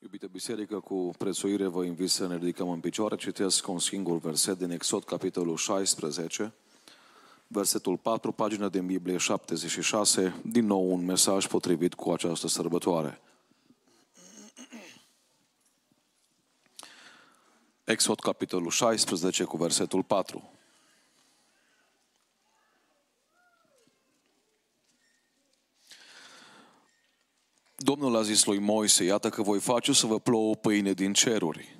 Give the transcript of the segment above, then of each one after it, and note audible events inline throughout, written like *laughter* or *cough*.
Iubită biserică, cu prețuire vă invit să ne ridicăm în picioare. Citesc un singur verset din Exod, capitolul 16, versetul 4, pagina din Biblie 76, din nou un mesaj potrivit cu această sărbătoare. Exod, capitolul 16, cu versetul 4. Domnul a zis lui Moise, iată că voi face să vă plouă pâine din ceruri.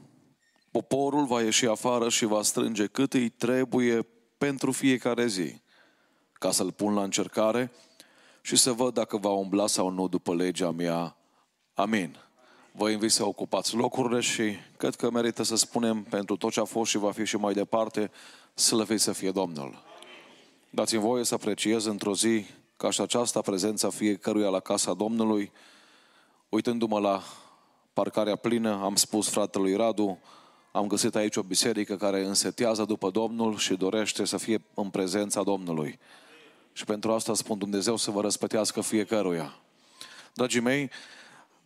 Poporul va ieși afară și va strânge cât îi trebuie pentru fiecare zi, ca să-l pun la încercare și să văd dacă va umbla sau nu după legea mea. Amin. Vă invit să ocupați locurile și cred că merită să spunem pentru tot ce a fost și va fi și mai departe, slăvit să fie Domnul. Dați-mi voie să apreciez într-o zi ca și aceasta prezența fiecăruia la casa Domnului, Uitându-mă la parcarea plină, am spus fratelui Radu, am găsit aici o biserică care însetează după Domnul și dorește să fie în prezența Domnului. Și pentru asta spun Dumnezeu să vă răspătească fiecăruia. Dragii mei,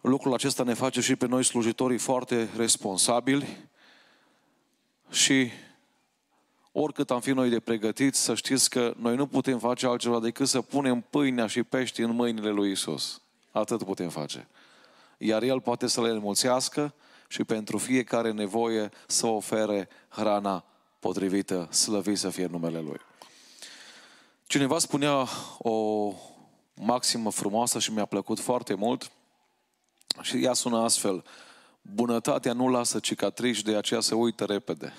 lucrul acesta ne face și pe noi slujitorii foarte responsabili și oricât am fi noi de pregătiți, să știți că noi nu putem face altceva decât să punem pâinea și pești în mâinile lui Isus. Atât putem face iar El poate să le înmulțească și pentru fiecare nevoie să ofere hrana potrivită, slăvit să fie numele Lui. Cineva spunea o maximă frumoasă și mi-a plăcut foarte mult și ea sună astfel. Bunătatea nu lasă cicatrici, de aceea se uită repede.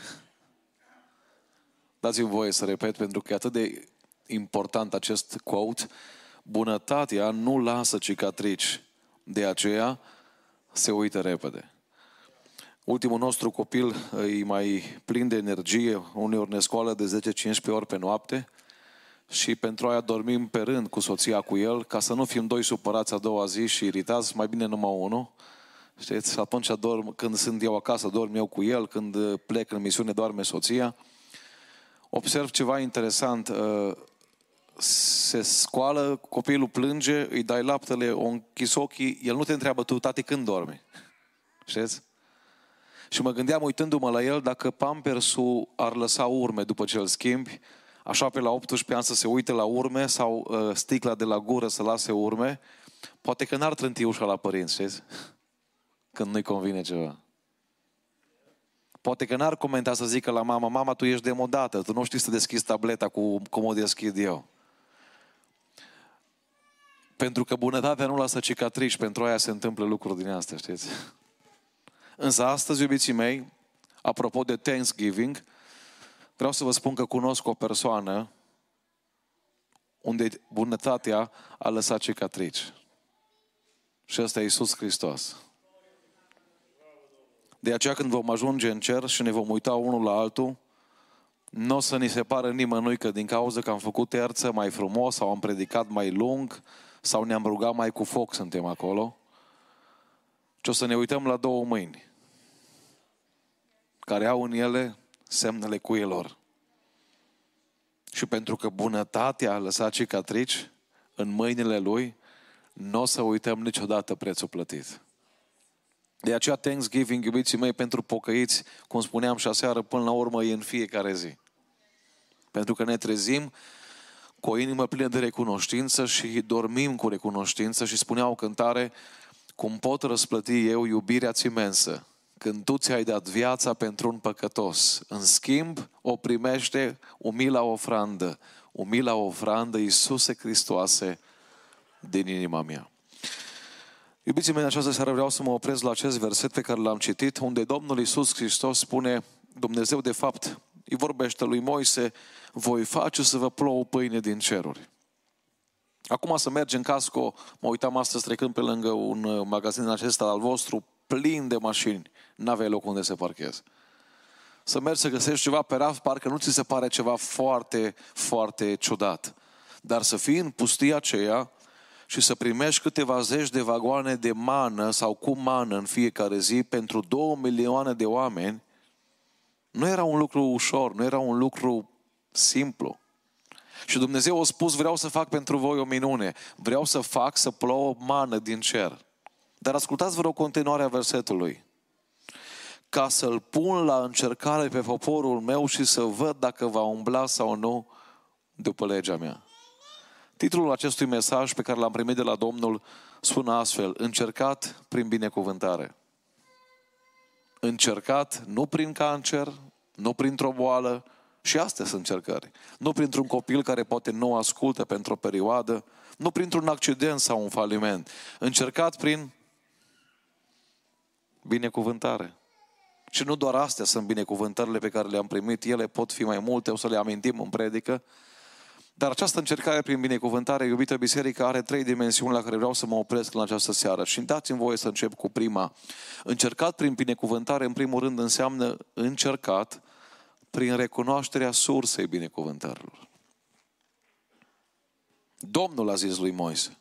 Dați-mi voie să repet pentru că e atât de important acest quote. Bunătatea nu lasă cicatrici, de aceea se uită repede. Ultimul nostru copil e mai plin de energie, uneori ne scoală de 10-15 ori pe noapte și pentru aia dormim pe rând cu soția cu el, ca să nu fim doi supărați a doua zi și iritați, mai bine numai unul. Știți, atunci dorm, când sunt eu acasă, dorm eu cu el, când plec în misiune, doarme soția. Observ ceva interesant, se scoală, copilul plânge, îi dai laptele, o închis ochii, el nu te întreabă tu, tati, când dormi? Știți? Și mă gândeam, uitându-mă la el, dacă pampersul ar lăsa urme după ce îl schimbi, așa pe la 18 ani să se uite la urme sau uh, sticla de la gură să lase urme, poate că n-ar trânti ușa la părinți, știți? Când nu-i convine ceva. Poate că n-ar comenta să zică la mama, mama, tu ești demodată, tu nu știi să deschizi tableta cu cum o deschid eu. Pentru că bunătatea nu lasă cicatrici, pentru aia se întâmplă lucruri din astea, știți? Însă astăzi, iubiții mei, apropo de Thanksgiving, vreau să vă spun că cunosc o persoană unde bunătatea a lăsat cicatrici. Și ăsta e Iisus Hristos. De aceea când vom ajunge în cer și ne vom uita unul la altul, nu o să ni se pară nimănui că din cauza că am făcut terță mai frumos sau am predicat mai lung sau ne-am rugat mai cu foc, suntem acolo, ci o să ne uităm la două mâini care au în ele semnele cuielor. Și pentru că bunătatea a lăsat cicatrici în mâinile lui, nu o să uităm niciodată prețul plătit. De aceea Thanksgiving, iubiții mei, pentru pocăiți, cum spuneam și aseară, până la urmă e în fiecare zi. Pentru că ne trezim cu o inimă plină de recunoștință și dormim cu recunoștință și spunea o cântare, cum pot răsplăti eu iubirea ți imensă, când tu ți-ai dat viața pentru un păcătos. În schimb, o primește umila ofrandă, umila ofrandă Iisuse Hristoase din inima mea. Iubiții mei, în această seară vreau să mă opresc la acest verset pe care l-am citit, unde Domnul Iisus Hristos spune, Dumnezeu de fapt îi vorbește lui Moise, voi face să vă plouă pâine din ceruri. Acum să mergi în casco, mă uitam astăzi trecând pe lângă un uh, magazin acesta al vostru, plin de mașini, n-aveai loc unde să parchezi. Să mergi să găsești ceva pe raf, parcă nu ți se pare ceva foarte, foarte ciudat. Dar să fii în pustia aceea și să primești câteva zeci de vagoane de mană sau cu mană în fiecare zi pentru două milioane de oameni, nu era un lucru ușor, nu era un lucru simplu. Și Dumnezeu a spus, vreau să fac pentru voi o minune. Vreau să fac să plouă mană din cer. Dar ascultați vreo continuare a versetului. Ca să-l pun la încercare pe poporul meu și să văd dacă va umbla sau nu după legea mea. Titlul acestui mesaj pe care l-am primit de la Domnul spune astfel, încercat prin binecuvântare. Încercat nu prin cancer, nu printr-o boală, și astea sunt încercări. Nu printr-un copil care poate nu ascultă pentru o perioadă, nu printr-un accident sau un faliment. Încercat prin binecuvântare. Și nu doar astea sunt binecuvântările pe care le-am primit, ele pot fi mai multe, o să le amintim în predică, dar această încercare prin binecuvântare, iubită biserică, are trei dimensiuni la care vreau să mă opresc în această seară. Și dați-mi voie să încep cu prima. Încercat prin binecuvântare, în primul rând, înseamnă încercat prin recunoașterea sursei binecuvântărilor. Domnul a zis lui Moise.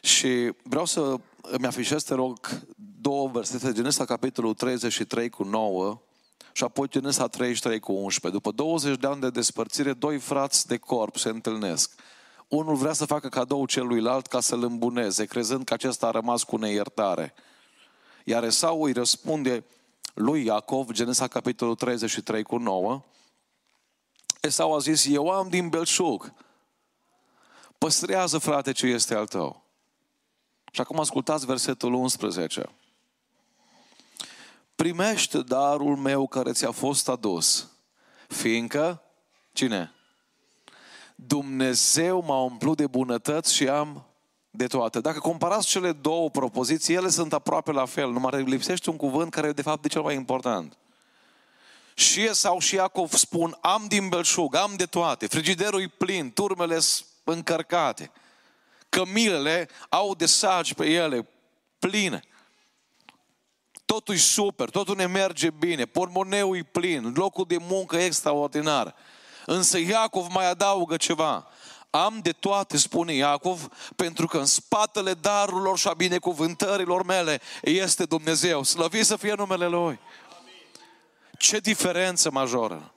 Și vreau să îmi afișez, te rog, două versete, Genesa capitolul 33 cu 9 și apoi Genesa 33 cu 11. După 20 de ani de despărțire, doi frați de corp se întâlnesc. Unul vrea să facă cadou celuilalt ca să-l îmbuneze, crezând că acesta a rămas cu neiertare. Iar Esau îi răspunde lui Iacov, Genesa capitolul 33 cu 9, Esau a zis, eu am din belșug. Păstrează, frate, ce este al tău. Și acum ascultați versetul 11. Primește darul meu care ți-a fost adus, fiindcă, cine? Dumnezeu m-a umplut de bunătăți și am de toate. Dacă comparați cele două propoziții, ele sunt aproape la fel, numai lipsește un cuvânt care e de fapt de cel mai important. Și sau și Iacov spun, am din belșug, am de toate, frigiderul e plin, turmele sunt încărcate, cămilele au de sagi pe ele pline. Totul e super, totul ne merge bine, pormoneul e plin, locul de muncă e extraordinar. Însă Iacov mai adaugă ceva. Am de toate, spune Iacov, pentru că în spatele darurilor și a binecuvântărilor mele este Dumnezeu. Slăvit să fie numele Lui. Ce diferență majoră!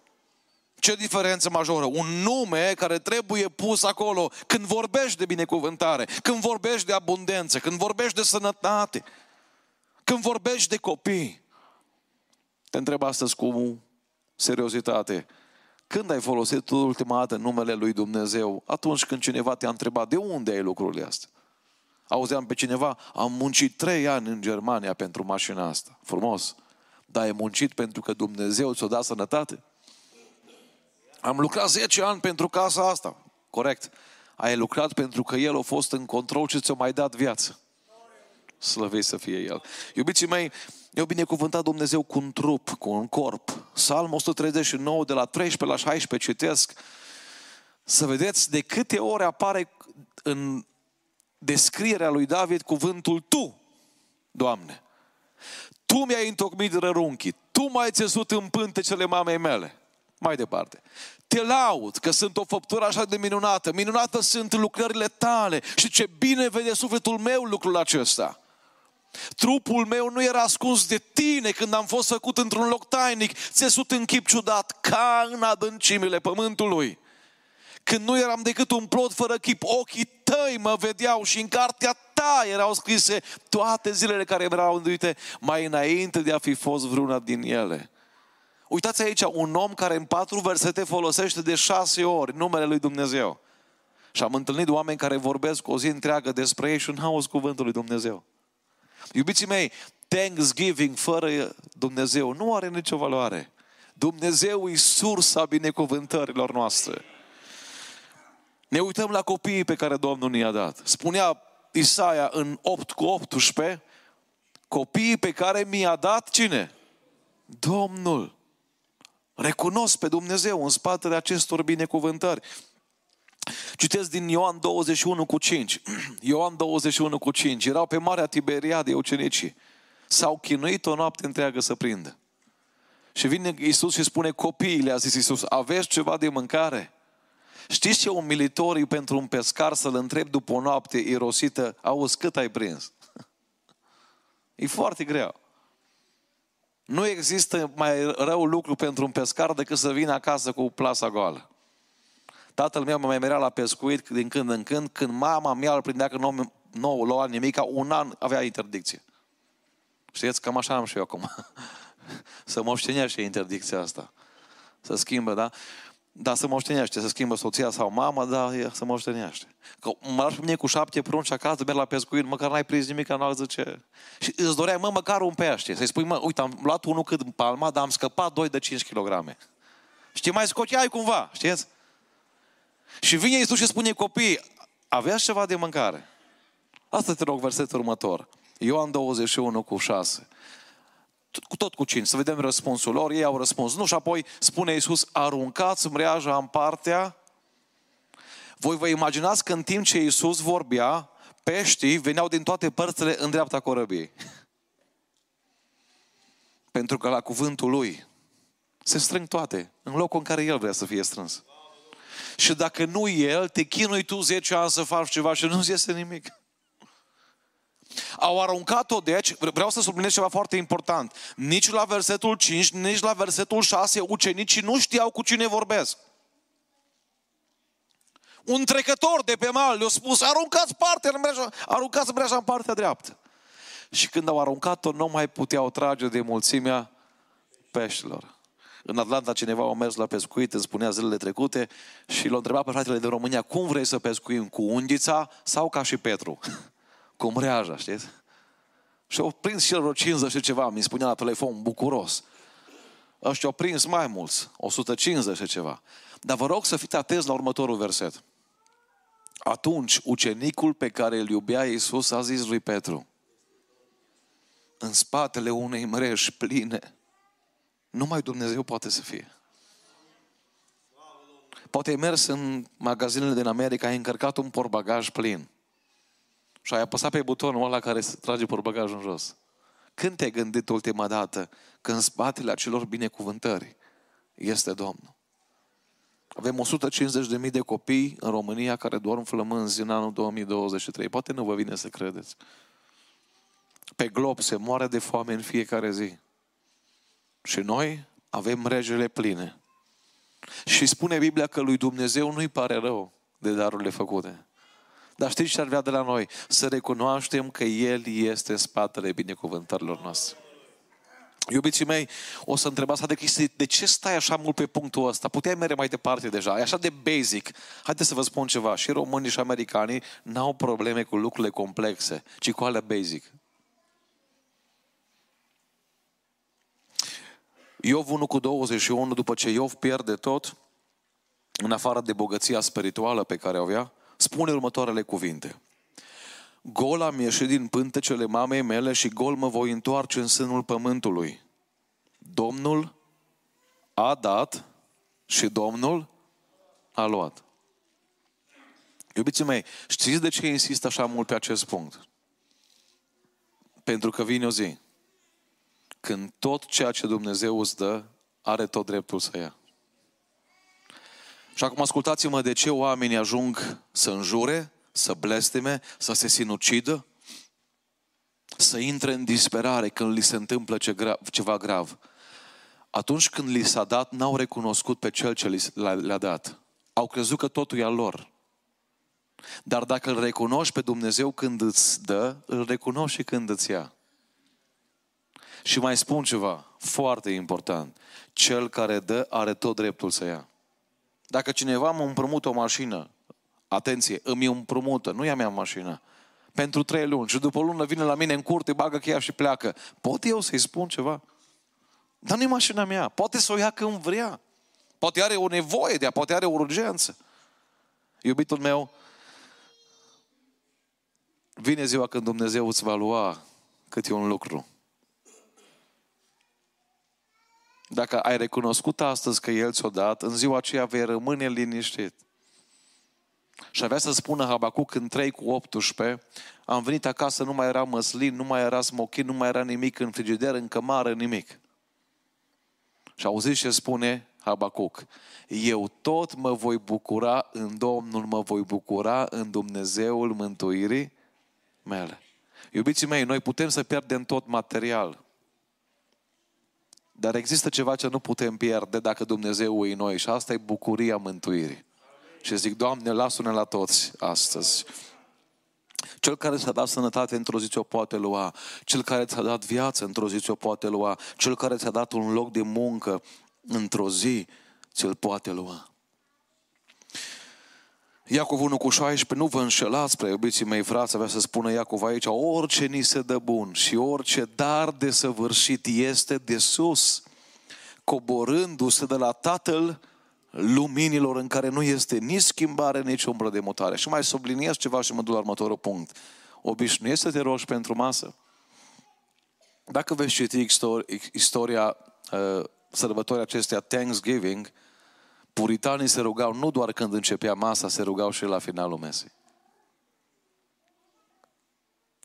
Ce diferență majoră! Un nume care trebuie pus acolo când vorbești de binecuvântare, când vorbești de abundență, când vorbești de sănătate, când vorbești de copii. Te întreb astăzi cu seriozitate. Când ai folosit tu ultima dată numele lui Dumnezeu? Atunci când cineva te-a întrebat de unde ai lucrurile astea. Auzeam pe cineva, am muncit trei ani în Germania pentru mașina asta. Frumos. Dar ai muncit pentru că Dumnezeu ți-o dat sănătate? Am lucrat 10 ani pentru casa asta. Corect. Ai lucrat pentru că El a fost în control și ți-a mai dat viață. Slăvesc să fie El. Iubiții mei, eu binecuvântat Dumnezeu cu un trup, cu un corp. Psalm 139, de la 13 la 16, citesc. Să vedeți de câte ori apare în descrierea lui David cuvântul Tu, Doamne. Tu mi-ai întocmit rărunchii, Tu m-ai țesut în pântecele mamei mele. Mai departe. Te laud că sunt o făptură așa de minunată. Minunată sunt lucrările tale și ce bine vede sufletul meu lucrul acesta. Trupul meu nu era ascuns de tine când am fost făcut într-un loc tainic, țesut în chip ciudat, ca în adâncimile pământului. Când nu eram decât un plot fără chip, ochii tăi mă vedeau și în cartea ta erau scrise toate zilele care erau înduite mai înainte de a fi fost vreuna din ele. Uitați aici, un om care în patru versete folosește de șase ori numele lui Dumnezeu. Și am întâlnit oameni care vorbesc o zi întreagă despre ei și nu auzi cuvântul lui Dumnezeu. Iubiții mei, Thanksgiving fără Dumnezeu nu are nicio valoare. Dumnezeu e sursa binecuvântărilor noastre. Ne uităm la copiii pe care Domnul ne-a dat. Spunea Isaia în 8 cu 18, copiii pe care mi-a dat cine? Domnul. Recunosc pe Dumnezeu în spatele acestor binecuvântări. Citesc din Ioan 21 cu 5. *clears throat* Ioan 21 cu 5. Erau pe Marea Tiberiade ucenicii. S-au chinuit o noapte întreagă să prindă. Și vine Iisus și spune, copiii, le-a zis Iisus, aveți ceva de mâncare? Știți ce umilitor pentru un pescar să-l întreb după o noapte irosită, auzi, cât ai prins? *laughs* E foarte greu. Nu există mai rău lucru pentru un pescar decât să vină acasă cu plasa goală. Tatăl meu mă mai merea la pescuit din când în când, când mama mea îl prindea că nu nou lua nimica, un an avea interdicție. Știți, cam așa am și eu acum. *laughs* să moștenește interdicția asta. Să schimbă, da? Da, să moștenește, să schimbă soția sau mama, da, să moștenește. Că mă lași pe mine cu șapte prunci acasă, merg la pescuit, măcar n-ai prins nimic, n zice. Și îți dorea, mă, măcar un pește. Să-i spui, mă, uite, am luat unul cât în palma, dar am scăpat doi de 5 kg. Știi, mai scoteai cumva, știți? Și vine Iisus și spune copii, aveați ceva de mâncare? Asta te rog, versetul următor. Ioan 21 cu 6 cu tot cu cinci, să vedem răspunsul lor. Ei au răspuns nu și apoi spune Iisus, aruncați mreaja în partea. Voi vă imaginați că în timp ce Iisus vorbea, peștii veneau din toate părțile în dreapta corăbiei. Pentru că la cuvântul lui se strâng toate, în locul în care el vrea să fie strâns. Și dacă nu el, te chinui tu 10 ani să faci ceva și nu-ți iese nimic. Au aruncat-o, deci, vreau să subliniez ceva foarte important. Nici la versetul 5, nici la versetul 6, ucenicii nu știau cu cine vorbesc. Un trecător de pe mal le-a spus, aruncați partea în breaja, aruncați breaja în partea dreaptă. Și când au aruncat-o, nu mai puteau trage de mulțimea peștilor. În Atlanta cineva a mers la pescuit, îmi spunea zilele trecute, și l-a întrebat pe fratele de România, cum vrei să pescuim, cu unghița sau ca și Petru? *laughs* cu mreaja, știți? Și au prins și el vreo 50 și ceva, mi spunea la telefon, bucuros. Ăștia au prins mai mulți, 150 și ceva. Dar vă rog să fiți atenți la următorul verset. Atunci, ucenicul pe care îl iubea Iisus a zis lui Petru, în spatele unei mreji pline, numai Dumnezeu poate să fie. Poate ai mers în magazinele din America, ai încărcat un porbagaj plin și ai apăsat pe butonul ăla care se trage porbagajul în jos. Când te-ai gândit ultima dată că în spatele acelor binecuvântări este Domnul? Avem 150.000 de copii în România care dorm flămânzi în anul 2023. Poate nu vă vine să credeți. Pe glob se moare de foame în fiecare zi. Și noi avem regele pline. Și spune Biblia că lui Dumnezeu nu-i pare rău de darurile făcute. Dar știți ce ar vrea de la noi? Să recunoaștem că El este în spatele binecuvântărilor noastre. Iubiții mei, o să întrebați de chestii, de ce stai așa mult pe punctul ăsta? Puteai merge mai departe deja, e așa de basic. Haideți să vă spun ceva, și românii și americanii n-au probleme cu lucrurile complexe, ci cu alea basic. Iov 1 cu 21, după ce Iov pierde tot, în afară de bogăția spirituală pe care o avea, spune următoarele cuvinte. Gol am ieșit din pântecele mamei mele și gol mă voi întoarce în sânul pământului. Domnul a dat și Domnul a luat. Iubiții mei, știți de ce insist așa mult pe acest punct? Pentru că vine o zi când tot ceea ce Dumnezeu îți dă are tot dreptul să ia. Și acum ascultați-mă de ce oamenii ajung să înjure, să blesteme, să se sinucidă, să intre în disperare când li se întâmplă ceva grav. Atunci când li s-a dat, n-au recunoscut pe cel ce le-a dat. Au crezut că totul e al lor. Dar dacă îl recunoști pe Dumnezeu când îți dă, îl recunoști și când îți ia. Și mai spun ceva foarte important. Cel care dă are tot dreptul să ia. Dacă cineva mă împrumută o mașină, atenție, îmi împrumută, nu ia mea mașina, pentru trei luni și după o lună vine la mine în curte, bagă cheia și pleacă. Pot eu să-i spun ceva? Dar nu e mașina mea. Poate să o ia când vrea. Poate are o nevoie de ea, poate are o urgență. Iubitul meu, vine ziua când Dumnezeu îți va lua cât e un lucru. Dacă ai recunoscut astăzi că El ți-o dat, în ziua aceea vei rămâne liniștit. Și avea să spună Habacuc în 3 cu 18, am venit acasă, nu mai era măslin, nu mai era smochin, nu mai era nimic în frigider, în cămară, nimic. Și auziți ce spune Habacuc? Eu tot mă voi bucura în Domnul, mă voi bucura în Dumnezeul mântuirii mele. Iubiții mei, noi putem să pierdem tot material. Dar există ceva ce nu putem pierde dacă Dumnezeu e în noi și asta e bucuria mântuirii. Și zic, Doamne, lasă-ne la toți astăzi. Cel care ți-a dat sănătate într-o zi ți-o poate lua. Cel care ți-a dat viață într-o zi ți-o poate lua. Cel care ți-a dat un loc de muncă într-o zi ți-l poate lua. Iacov 1 cu 16, nu vă înșelați, prea iubiții mei frați, avea să spună Iacov aici, orice ni se dă bun și orice dar de săvârșit este de sus, coborându-se de la Tatăl luminilor în care nu este nici schimbare, nici umbră de mutare. Și mai subliniez ceva și mă duc la următorul punct. Obișnuiește să te rogi pentru masă. Dacă veți citi istoria uh, sărbătorii acestea Thanksgiving, puritanii se rugau nu doar când începea masa, se rugau și la finalul mesei.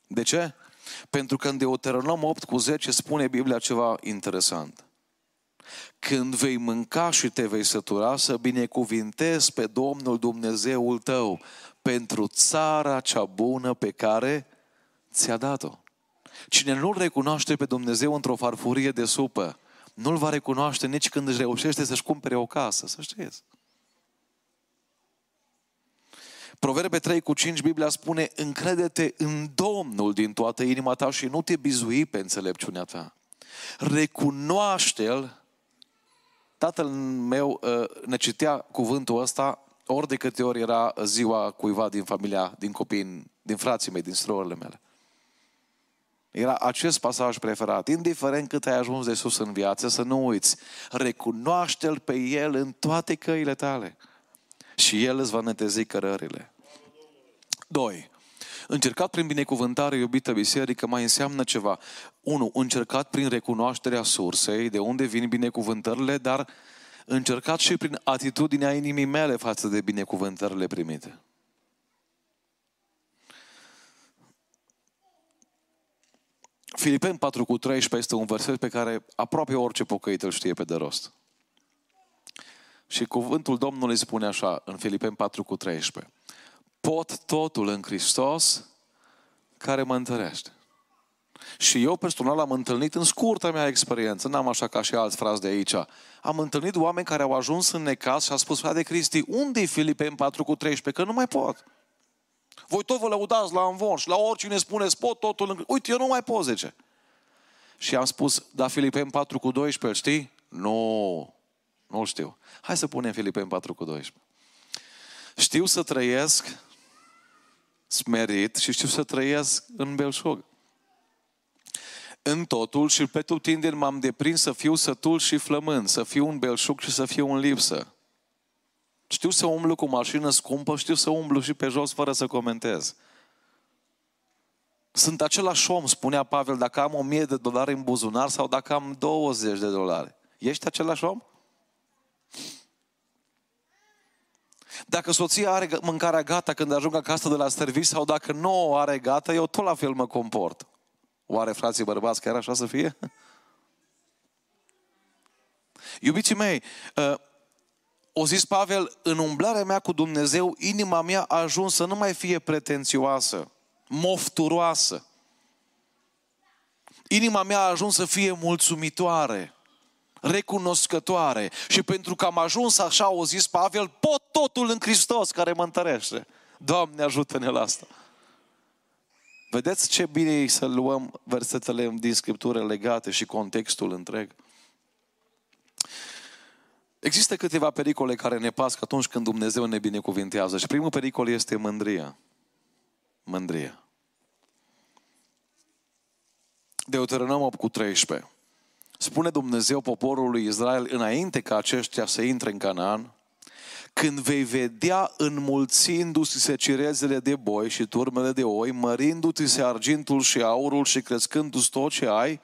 De ce? Pentru că în Deuteronom 8 cu 10 spune Biblia ceva interesant. Când vei mânca și te vei sătura, să binecuvintezi pe Domnul Dumnezeul tău pentru țara cea bună pe care ți-a dat-o. Cine nu-L recunoaște pe Dumnezeu într-o farfurie de supă, nu-L va recunoaște nici când își reușește să-și cumpere o casă, să știți. Proverbe 3 cu 5, Biblia spune, încrede-te în Domnul din toată inima ta și nu te bizui pe înțelepciunea ta. Recunoaște-L. Tatăl meu uh, ne citea cuvântul ăsta ori de câte ori era ziua cuiva din familia, din copii, din frații mei, din surorile mele. Era acest pasaj preferat. Indiferent cât ai ajuns de sus în viață, să nu uiți. Recunoaște-L pe El în toate căile tale. Și El îți va netezi cărările. Doi. Încercat prin binecuvântare, iubită biserică, mai înseamnă ceva. Unu, încercat prin recunoașterea sursei, de unde vin binecuvântările, dar încercat și prin atitudinea inimii mele față de binecuvântările primite. Filipeni 4 cu 13 este un verset pe care aproape orice pocăit îl știe pe de rost. Și cuvântul Domnului spune așa în Filipeni 4 cu 13. Pot totul în Hristos care mă întărește. Și eu personal am întâlnit în scurta mea experiență, n-am așa ca și alți frați de aici, am întâlnit oameni care au ajuns în necaz și au spus, frate Cristi, unde e Filipeni 4 cu 13? Că nu mai pot. Voi tot vă lăudați la învon și la oricine spuneți pot totul. În... Uite, eu nu mai pot, zice. Și am spus, da, Filipeni 4 cu 12, știi? Nu, nu știu. Hai să punem Filipeni 4 cu 12. Știu să trăiesc smerit și știu să trăiesc în belșug. În totul și pe tutindeni m-am deprins să fiu sătul și flămând, să fiu un belșug și să fiu în lipsă. Știu să umblu cu mașină scumpă, știu să umblu și pe jos fără să comentez. Sunt același om, spunea Pavel, dacă am o mie de dolari în buzunar sau dacă am 20 de dolari. Ești același om? Dacă soția are mâncarea gata când ajung acasă de la serviciu sau dacă nu o are gata, eu tot la fel mă comport. Oare frații bărbați chiar așa să fie? *laughs* Iubiții mei, uh, o zis Pavel, în umblarea mea cu Dumnezeu, inima mea a ajuns să nu mai fie pretențioasă, mofturoasă. Inima mea a ajuns să fie mulțumitoare, recunoscătoare. Și pentru că am ajuns așa, o zis Pavel, pot totul în Hristos care mă întărește. Doamne, ajută-ne la asta. Vedeți ce bine e să luăm versetele din Scriptură legate și contextul întreg? Există câteva pericole care ne pasc atunci când Dumnezeu ne binecuvintează. Și primul pericol este mândria. Mândria. Deuteronom 8 cu 13. Spune Dumnezeu poporului Israel înainte ca aceștia să intre în Canaan, când vei vedea înmulțindu-se se cirezele de boi și turmele de oi, mărindu-ți se argintul și aurul și crescându-ți tot ce ai,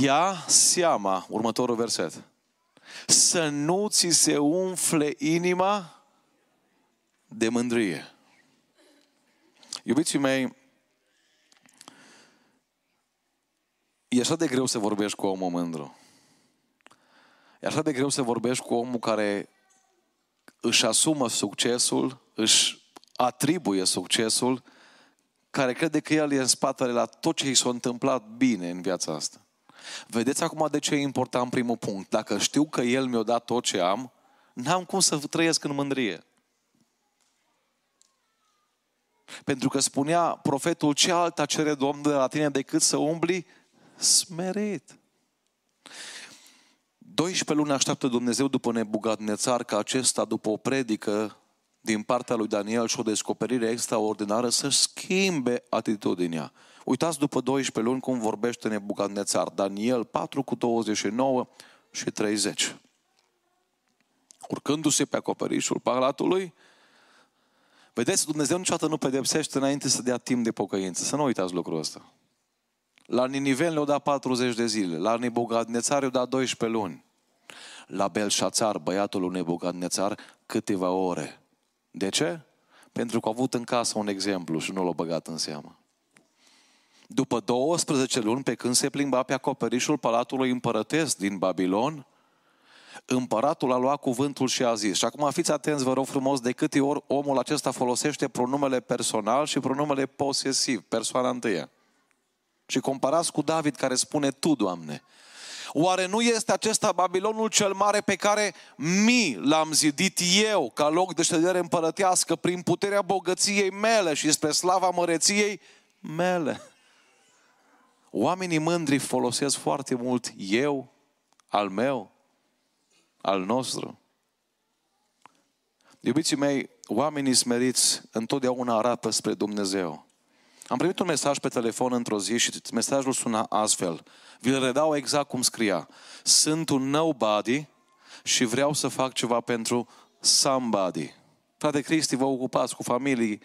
ia seama, următorul verset, să nu ți se umfle inima de mândrie. Iubiții mei, e așa de greu să vorbești cu omul mândru. E așa de greu să vorbești cu omul care își asumă succesul, își atribuie succesul, care crede că el e în spatele la tot ce i s-a întâmplat bine în viața asta. Vedeți acum de ce e important primul punct. Dacă știu că El mi-a dat tot ce am, n-am cum să trăiesc în mândrie. Pentru că spunea profetul, ce alta cere Domnul de la tine decât să umbli smerit. 12 luni așteaptă Dumnezeu după Nebugadnețar ca acesta, după o predică din partea lui Daniel și o descoperire extraordinară, să schimbe atitudinea. Uitați după 12 luni cum vorbește Nebugadnețar. Daniel 4 cu 29 și 30. Urcându-se pe acoperișul palatului, vedeți, Dumnezeu niciodată nu pedepsește înainte să dea timp de pocăință. Să nu uitați lucrul ăsta. La Niniven le-au dat 40 de zile, la Nebugadnețar le-au dat 12 luni. La Belșațar, băiatul lui Nebugadnețar, câteva ore. De ce? Pentru că a avut în casă un exemplu și nu l-a băgat în seamă. După 12 luni, pe când se plimba pe acoperișul palatului împărătesc din Babilon, împăratul a luat cuvântul și a zis. Și acum fiți atenți, vă rog frumos, de câte ori omul acesta folosește pronumele personal și pronumele posesiv, persoana întâia. Și comparați cu David care spune Tu, Doamne. Oare nu este acesta Babilonul cel mare pe care mi l-am zidit eu ca loc de ședere împărătească prin puterea bogăției mele și spre slava măreției mele? Oamenii mândri folosesc foarte mult eu, al meu, al nostru. Iubiții mei, oamenii smeriți întotdeauna arată spre Dumnezeu. Am primit un mesaj pe telefon într-o zi și mesajul suna astfel. Vi-l redau exact cum scria. Sunt un nobody și vreau să fac ceva pentru somebody. Frate Cristi, vă ocupați cu familii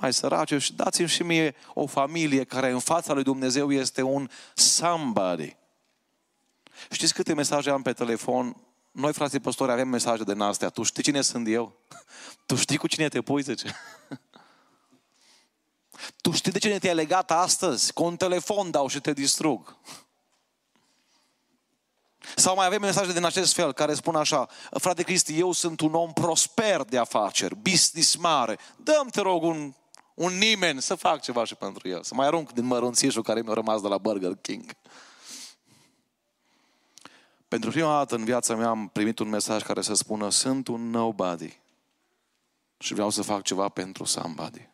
mai sărace și dați-mi și mie o familie care în fața lui Dumnezeu este un somebody. Știți câte mesaje am pe telefon? Noi, frații păstori, avem mesaje de astea. Tu știi cine sunt eu? *laughs* Tu știi cu cine te pui, zice? *laughs* Tu știi de cine te-ai legat astăzi? Cu un telefon dau și te distrug. Sau mai avem mesaje din acest fel care spun așa, frate Cristi, eu sunt un om prosper de afaceri, business mare, dăm te rog un, un nimeni să fac ceva și pentru el, să mai arunc din mărunțișul care mi-a rămas de la Burger King. Pentru prima dată în viața mea am primit un mesaj care să spună, sunt un nobody și vreau să fac ceva pentru somebody.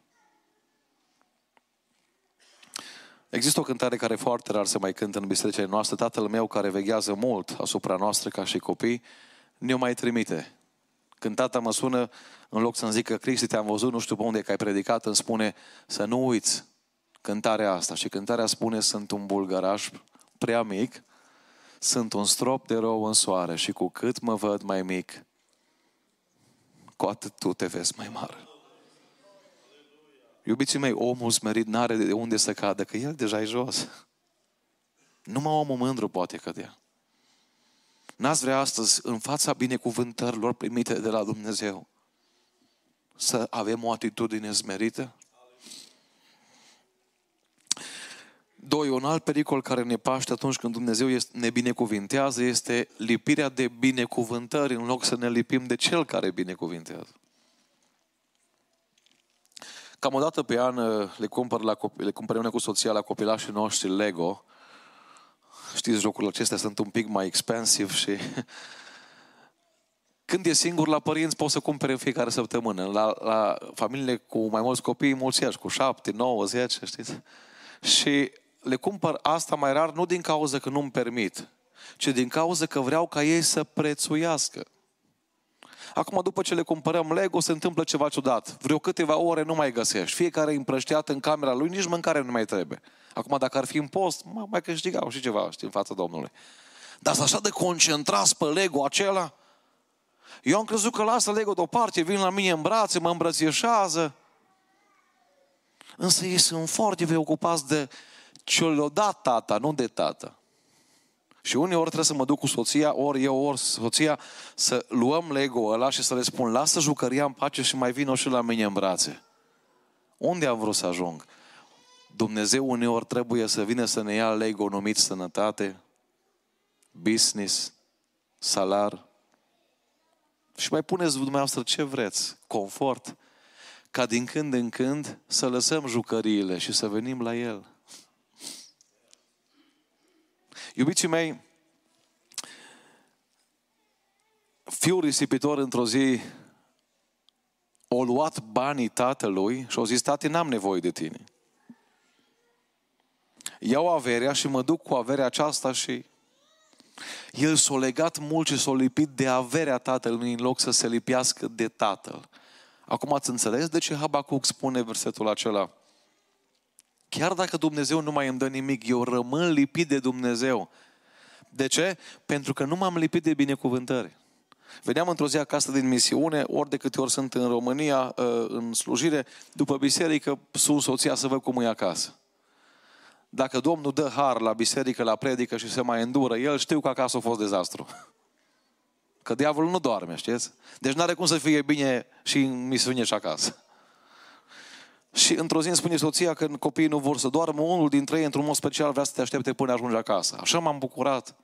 Există o cântare care foarte rar se mai cântă în bisericile noastre. Tatăl meu care veghează mult asupra noastră ca și copii, ne-o mai trimite. Când tata mă sună, în loc să-mi zică, Cristi, te-am văzut, nu știu pe unde că ai predicat, îmi spune să nu uiți cântarea asta. Și cântarea spune, sunt un bulgăraș prea mic, sunt un strop de rău în soare și cu cât mă văd mai mic, cu atât tu te vezi mai mare. Iubiții mei, omul smerit n-are de unde să cadă, că el deja e jos. Numai omul mândru poate cădea. N-ați vrea astăzi, în fața binecuvântărilor primite de la Dumnezeu, să avem o atitudine smerită? Doi, un alt pericol care ne paște atunci când Dumnezeu ne binecuvintează este lipirea de binecuvântări în loc să ne lipim de Cel care binecuvintează. Cam o dată pe an uh, le cumpăr, la, le cumpăr cu soția la copilașii noștri Lego. Știți, jocurile acestea sunt un pic mai expensiv și *laughs* când e singur la părinți poți să cumpere în fiecare săptămână. La, la familiile cu mai mulți copii, mulți cu șapte, nouă, zece, știți? Și le cumpăr asta mai rar nu din cauza că nu-mi permit, ci din cauza că vreau ca ei să prețuiască. Acum, după ce le cumpărăm Lego, se întâmplă ceva ciudat. Vreo câteva ore nu mai găsești. Fiecare e împrăștiat în camera lui, nici mâncare nu mai trebuie. Acum, dacă ar fi în post, mai câștigau și ceva, știi, în fața Domnului. Dar așa de concentrați pe Lego acela, eu am crezut că lasă Lego deoparte, vin la mine în brațe, mă îmbrățișează. Însă ei sunt foarte preocupați de ce le-a dat tata, nu de tata. Și uneori trebuie să mă duc cu soția, ori eu, ori soția, să luăm Lego ăla și să le spun, lasă jucăria în pace și mai vină și la mine în brațe. Unde am vrut să ajung? Dumnezeu uneori trebuie să vină să ne ia Lego numit sănătate, business, salar. Și mai puneți dumneavoastră ce vreți, confort, ca din când în când să lăsăm jucăriile și să venim la El. Iubiții mei, fiul risipitor într-o zi o luat banii tatălui și au zis, tati, n-am nevoie de tine. Iau averea și mă duc cu averea aceasta și el s-a legat mult și s-a lipit de averea tatălui în loc să se lipiască de tatăl. Acum ați înțeles de ce Habacuc spune versetul acela? Chiar dacă Dumnezeu nu mai îmi dă nimic, eu rămân lipit de Dumnezeu. De ce? Pentru că nu m-am lipit de binecuvântări. Veneam într-o zi acasă din misiune, ori de câte ori sunt în România, ă, în slujire, după biserică, sun soția să văd cum e acasă. Dacă Domnul dă har la biserică, la predică și se mai îndură el, știu că acasă a fost dezastru. Că diavolul nu doarme, știți? Deci nu are cum să fie bine și în misiune și acasă. Și într-o zi îmi spune soția că copiii nu vor să doarmă, unul dintre ei, într-un mod special, vrea să te aștepte până ajungi acasă. Așa m-am bucurat.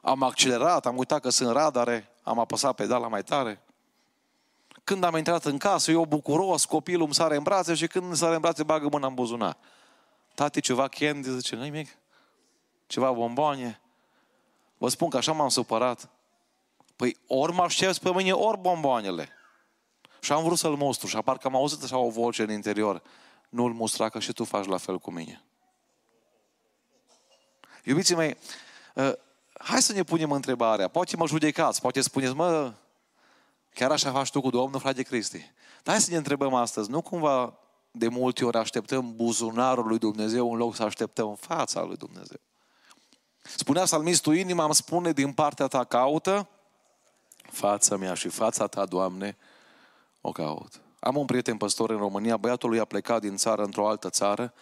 Am accelerat, am uitat că sunt radare, am apăsat pedala mai tare. Când am intrat în casă, eu bucuros, copilul îmi sare în brațe și când îmi sare în brațe, bagă mâna în buzunar. Tati, ceva candy? Zice, nu nimic. Ceva bomboane? Vă spun că așa m-am supărat. Păi ori mă aștept pe mine, ori bomboanele. Și am vrut să-l mostru și parcă am auzit așa o voce în interior. Nu-l mustra că și tu faci la fel cu mine. Iubiții mei, uh, hai să ne punem întrebarea. Poate mă judecați, poate spuneți, mă, chiar așa faci tu cu Domnul, frate Cristi. Dar hai să ne întrebăm astăzi, nu cumva de multe ori așteptăm buzunarul lui Dumnezeu în loc să așteptăm fața lui Dumnezeu. Spunea salmistul, inima îmi spune din partea ta caută fața mea și fața ta, Doamne, o caut. Am un prieten păstor în România, băiatul lui a plecat din țară într-o altă țară,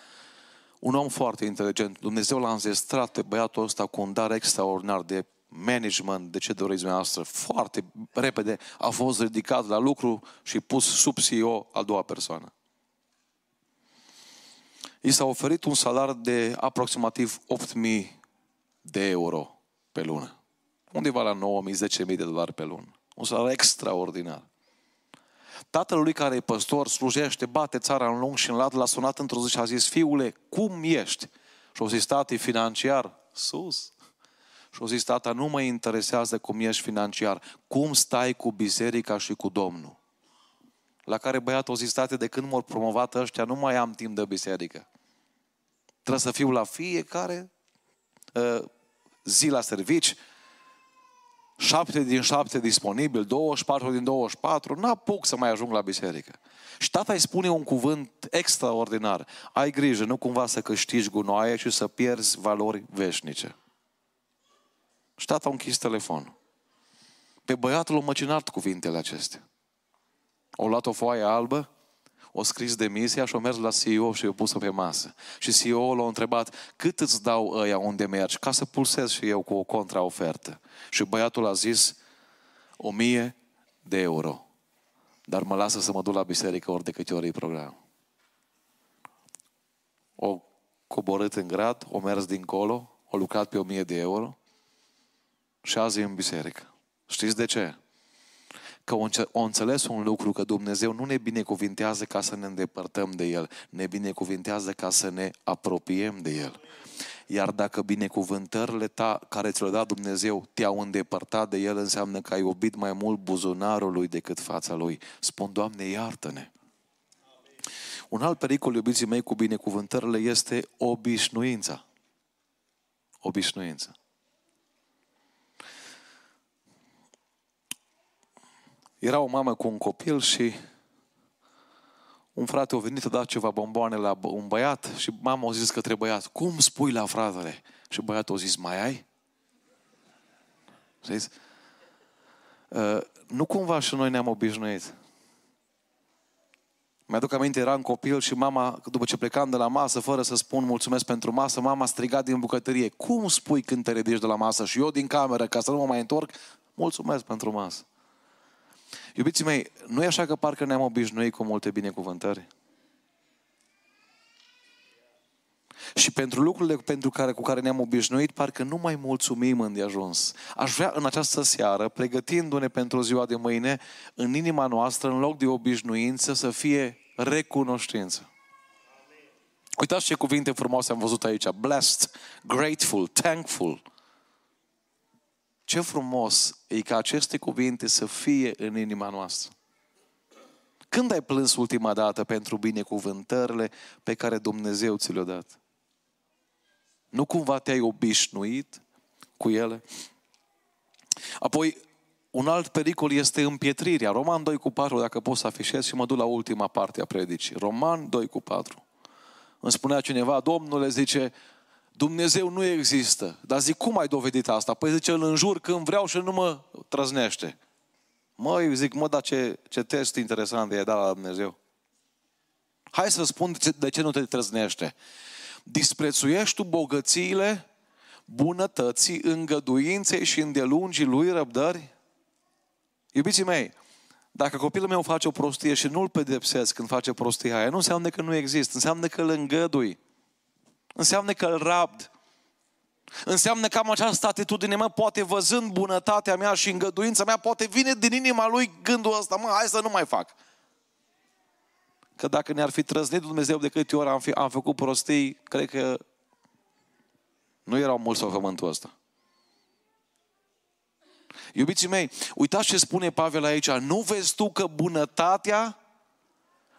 un om foarte inteligent. Dumnezeu l-a înzestrat pe băiatul ăsta cu un dar extraordinar de management, de ce doriți dumneavoastră. Foarte repede a fost ridicat la lucru și pus sub CEO a doua persoană. I s-a oferit un salar de aproximativ 8.000 de euro pe lună. Undeva la 9.000-10.000 de dolari pe lună. Un salar extraordinar. Tatăl lui care e păstor, slujește, bate țara în lung și în lat, l-a sunat într-o zi și a zis, fiule, cum ești? Și au zis, tati, financiar, sus. Și au zis, tata, nu mă interesează cum ești financiar, cum stai cu biserica și cu Domnul. La care băiatul a zis, tate, de când m-au promovat ăștia, nu mai am timp de biserică. Trebuie să fiu la fiecare uh, zi la servici, șapte din șapte disponibil, 24 din 24, n-apuc să mai ajung la biserică. Și tata îi spune un cuvânt extraordinar. Ai grijă, nu cumva să câștigi gunoaie și să pierzi valori veșnice. Și tata a închis telefonul. Pe băiatul a măcinat cuvintele acestea. O luat o foaie albă, o scris demisia și o mers la CEO și o pus-o pe masă. Și CEO l-a întrebat, cât îți dau ăia unde mergi, ca să pulsez și eu cu o contraofertă. Și băiatul a zis, o mie de euro. Dar mă lasă să mă duc la biserică ori de câte ori e program. O coborât în grad, o mers dincolo, o lucrat pe o mie de euro și azi e în biserică. Știți de ce? Că o înțeles un lucru, că Dumnezeu nu ne binecuvintează ca să ne îndepărtăm de El, ne binecuvintează ca să ne apropiem de El. Iar dacă binecuvântările ta, care ți le-a dat Dumnezeu, te-au îndepărtat de El, înseamnă că ai iubit mai mult buzunarul Lui decât fața Lui. Spun, Doamne, iartă-ne! Un alt pericol, iubiții mei, cu binecuvântările este obișnuința. Obișnuința. Era o mamă cu un copil și un frate a venit, a dat ceva bomboane la un băiat și mama a zis către băiat, cum spui la fratele? Și băiatul a zis, mai ai? Știți? Uh, nu cumva și noi ne-am obișnuit. Mi-aduc aminte, eram copil și mama, după ce plecam de la masă, fără să spun mulțumesc pentru masă, mama striga din bucătărie, cum spui când te ridici de la masă? Și eu din cameră, ca să nu mă mai întorc, mulțumesc pentru masă. Iubiții mei, nu e așa că parcă ne-am obișnuit cu multe binecuvântări? Și pentru lucrurile pentru care, cu care ne-am obișnuit, parcă nu mai mulțumim îndeajuns. Aș vrea în această seară, pregătindu-ne pentru ziua de mâine, în inima noastră, în loc de obișnuință, să fie recunoștință. Uitați ce cuvinte frumoase am văzut aici. Blessed, grateful, thankful. Ce frumos e ca aceste cuvinte să fie în inima noastră. Când ai plâns ultima dată pentru binecuvântările pe care Dumnezeu ți le-a dat? Nu cumva te-ai obișnuit cu ele? Apoi, un alt pericol este împietrirea. Roman 2 cu 4, dacă pot să afișez și mă duc la ultima parte a predicii. Roman 2 cu 4. Îmi spunea cineva, Domnule, zice, Dumnezeu nu există. Dar zic, cum ai dovedit asta? Păi zice, îl înjur când vreau și nu mă trăznește. Măi, zic, mă, dar ce, ce test interesant e dat la Dumnezeu. Hai să spun de ce nu te trăznește. Disprețuiești tu bogățiile, bunătății, îngăduinței și îndelungii lui răbdări? Iubiții mei, dacă copilul meu face o prostie și nu-l pedepsesc când face prostia aia, nu înseamnă că nu există, înseamnă că îl îngădui. Înseamnă că îl rabd. Înseamnă că am această atitudine, mă, poate văzând bunătatea mea și îngăduința mea, poate vine din inima lui gândul ăsta, mă, hai să nu mai fac. Că dacă ne-ar fi trăznit Dumnezeu de câte ori am, fi, am făcut prostii, cred că nu erau mulți pe pământul ăsta. Iubiții mei, uitați ce spune Pavel aici. Nu vezi tu că bunătatea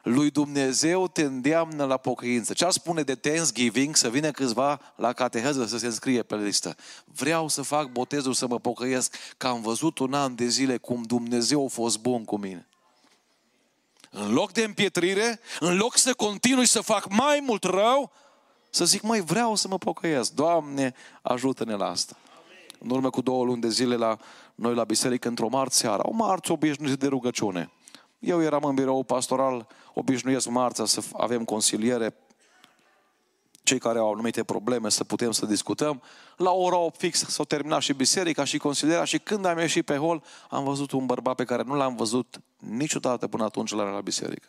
lui Dumnezeu te îndeamnă la pocăință. Ce ar spune de Thanksgiving să vină câțiva la cateheză să se înscrie pe listă? Vreau să fac botezul să mă pocăiesc, că am văzut un an de zile cum Dumnezeu a fost bun cu mine. În loc de împietrire, în loc să continui să fac mai mult rău, să zic, măi, vreau să mă pocăiesc. Doamne, ajută-ne la asta. În urmă cu două luni de zile la noi la biserică, într-o marți seara, o marți obișnuită de rugăciune. Eu eram în birou pastoral, obișnuiesc marța să avem consiliere, cei care au anumite probleme să putem să discutăm. La ora 8 fix s-au terminat și biserica și consilierea și când am ieșit pe hol, am văzut un bărbat pe care nu l-am văzut niciodată până atunci la, la biserică.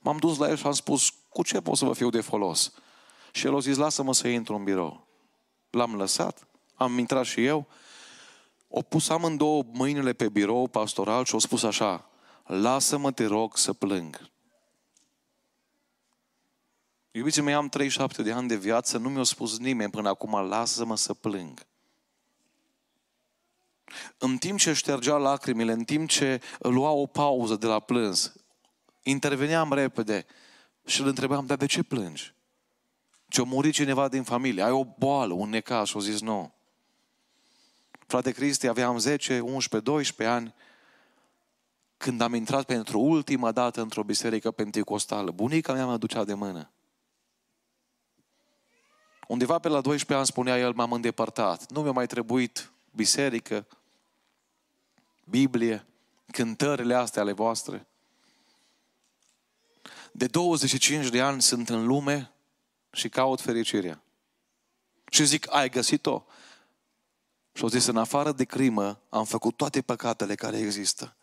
M-am dus la el și am spus, cu ce pot să vă fiu de folos? Și el a zis, lasă-mă să intru în birou. L-am lăsat, am intrat și eu, o pus amândouă mâinile pe birou pastoral și au spus așa, lasă-mă, te rog, să plâng. Iubiții mei, am 37 de ani de viață, nu mi-a spus nimeni până acum, lasă-mă să plâng. În timp ce ștergea lacrimile, în timp ce lua o pauză de la plâns, interveneam repede și îl întrebam, dar de ce plângi? Ce-a murit cineva din familie, ai o boală, un necaz și au zis nu. Frate Cristi, aveam 10, 11, 12 ani când am intrat pentru ultima dată într-o biserică pentecostală. Bunica mea mă ducea de mână. Undeva pe la 12 ani spunea el, m-am îndepărtat. Nu mi-a mai trebuit biserică, Biblie, cântările astea ale voastre. De 25 de ani sunt în lume și caut fericirea. Și zic, ai găsit-o? Și au zis, în afară de crimă, am făcut toate păcatele care există.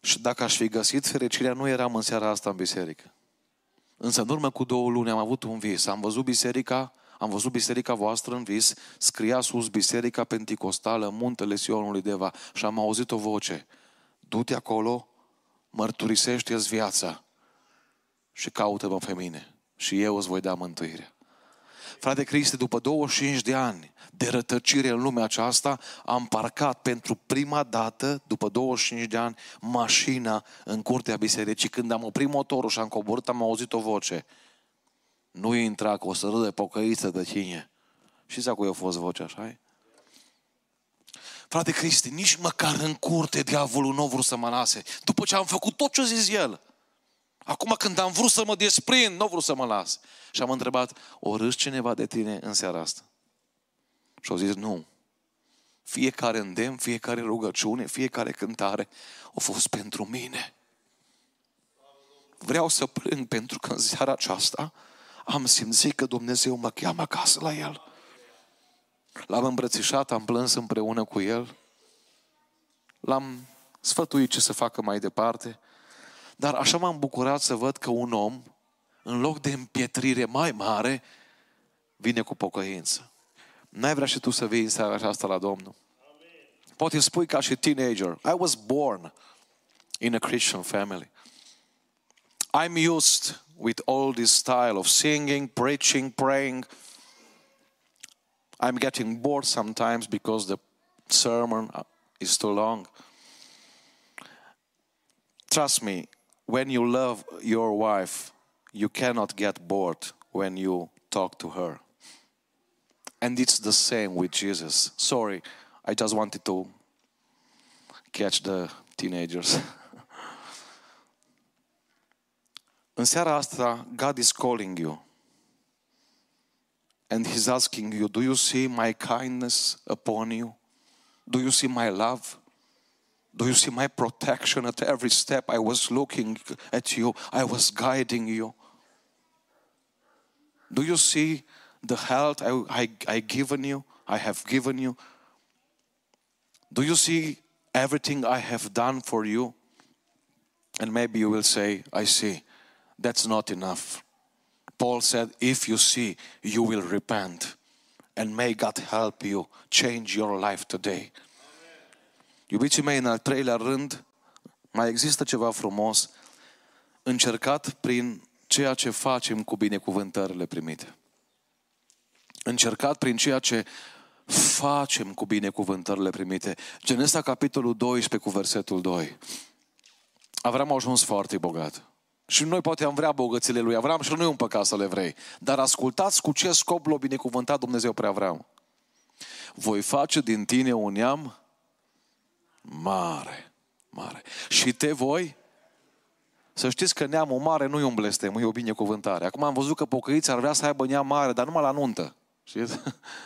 Și dacă aș fi găsit fericirea, nu eram în seara asta în biserică. Însă în urmă cu două luni am avut un vis. Am văzut biserica, am văzut biserica voastră în vis, scria sus Biserica Pentecostală, muntele Sionului Deva și am auzit o voce. Du-te acolo, mărturisește-ți viața și caută-mă pe mine și eu îți voi da mântuirea. Frate Cristi, după 25 de ani de rătăcire în lumea aceasta, am parcat pentru prima dată, după 25 de ani, mașina în curtea bisericii. Când am oprit motorul și am coborât, am auzit o voce. Nu intra cu o sără pocăiță de cine. Și să cui a fost vocea, așa Frate Cristi, nici măcar în curte diavolul nu a vrut să mă lase. După ce am făcut tot ce a zis el. Acum când am vrut să mă desprind, nu vreau să mă las. Și am întrebat, o râs cineva de tine în seara asta? Și au zis, nu. Fiecare îndemn, fiecare rugăciune, fiecare cântare a fost pentru mine. Vreau să plâng pentru că în seara aceasta am simțit că Dumnezeu mă cheamă acasă la El. L-am îmbrățișat, am plâns împreună cu El. L-am sfătuit ce să facă mai departe. Dar așa m-am bucurat să văd că un om, în loc de împietrire mai mare, vine cu pocăință. N-ai vrea și tu să vii în seara aceasta la Domnul? Poate spui ca și teenager, I was born in a Christian family. I'm used with all this style of singing, preaching, praying. I'm getting bored sometimes because the sermon is too long. Trust me, when you love your wife, you cannot get bored when you talk to her. And it's the same with Jesus. Sorry, I just wanted to catch the teenagers. În seara asta, God is calling you. And He's asking you, Do you see my kindness upon you? Do you see my love? Do you see my protection at every step? I was looking at you, I was guiding you. Do you see the health I, I, I given you? I have given you. Do you see everything I have done for you? And maybe you will say, I see. That's not enough. Paul said, if you see, you will repent. And may God help you change your life today. Iubiții mei, în al treilea rând, mai există ceva frumos încercat prin ceea ce facem cu binecuvântările primite. Încercat prin ceea ce facem cu binecuvântările primite. Genesa, capitolul 12, cu versetul 2. Avram a ajuns foarte bogat. Și noi poate am vrea bogățile lui Avram și nu e un păcat să le vrei. Dar ascultați cu ce scop l-a binecuvântat Dumnezeu pre Avram. Voi face din tine un neam mare, mare. Și te voi să știți că neamul mare nu e un blestem, e o binecuvântare. Acum am văzut că pocăiții ar vrea să aibă neam mare, dar numai la nuntă. Știți?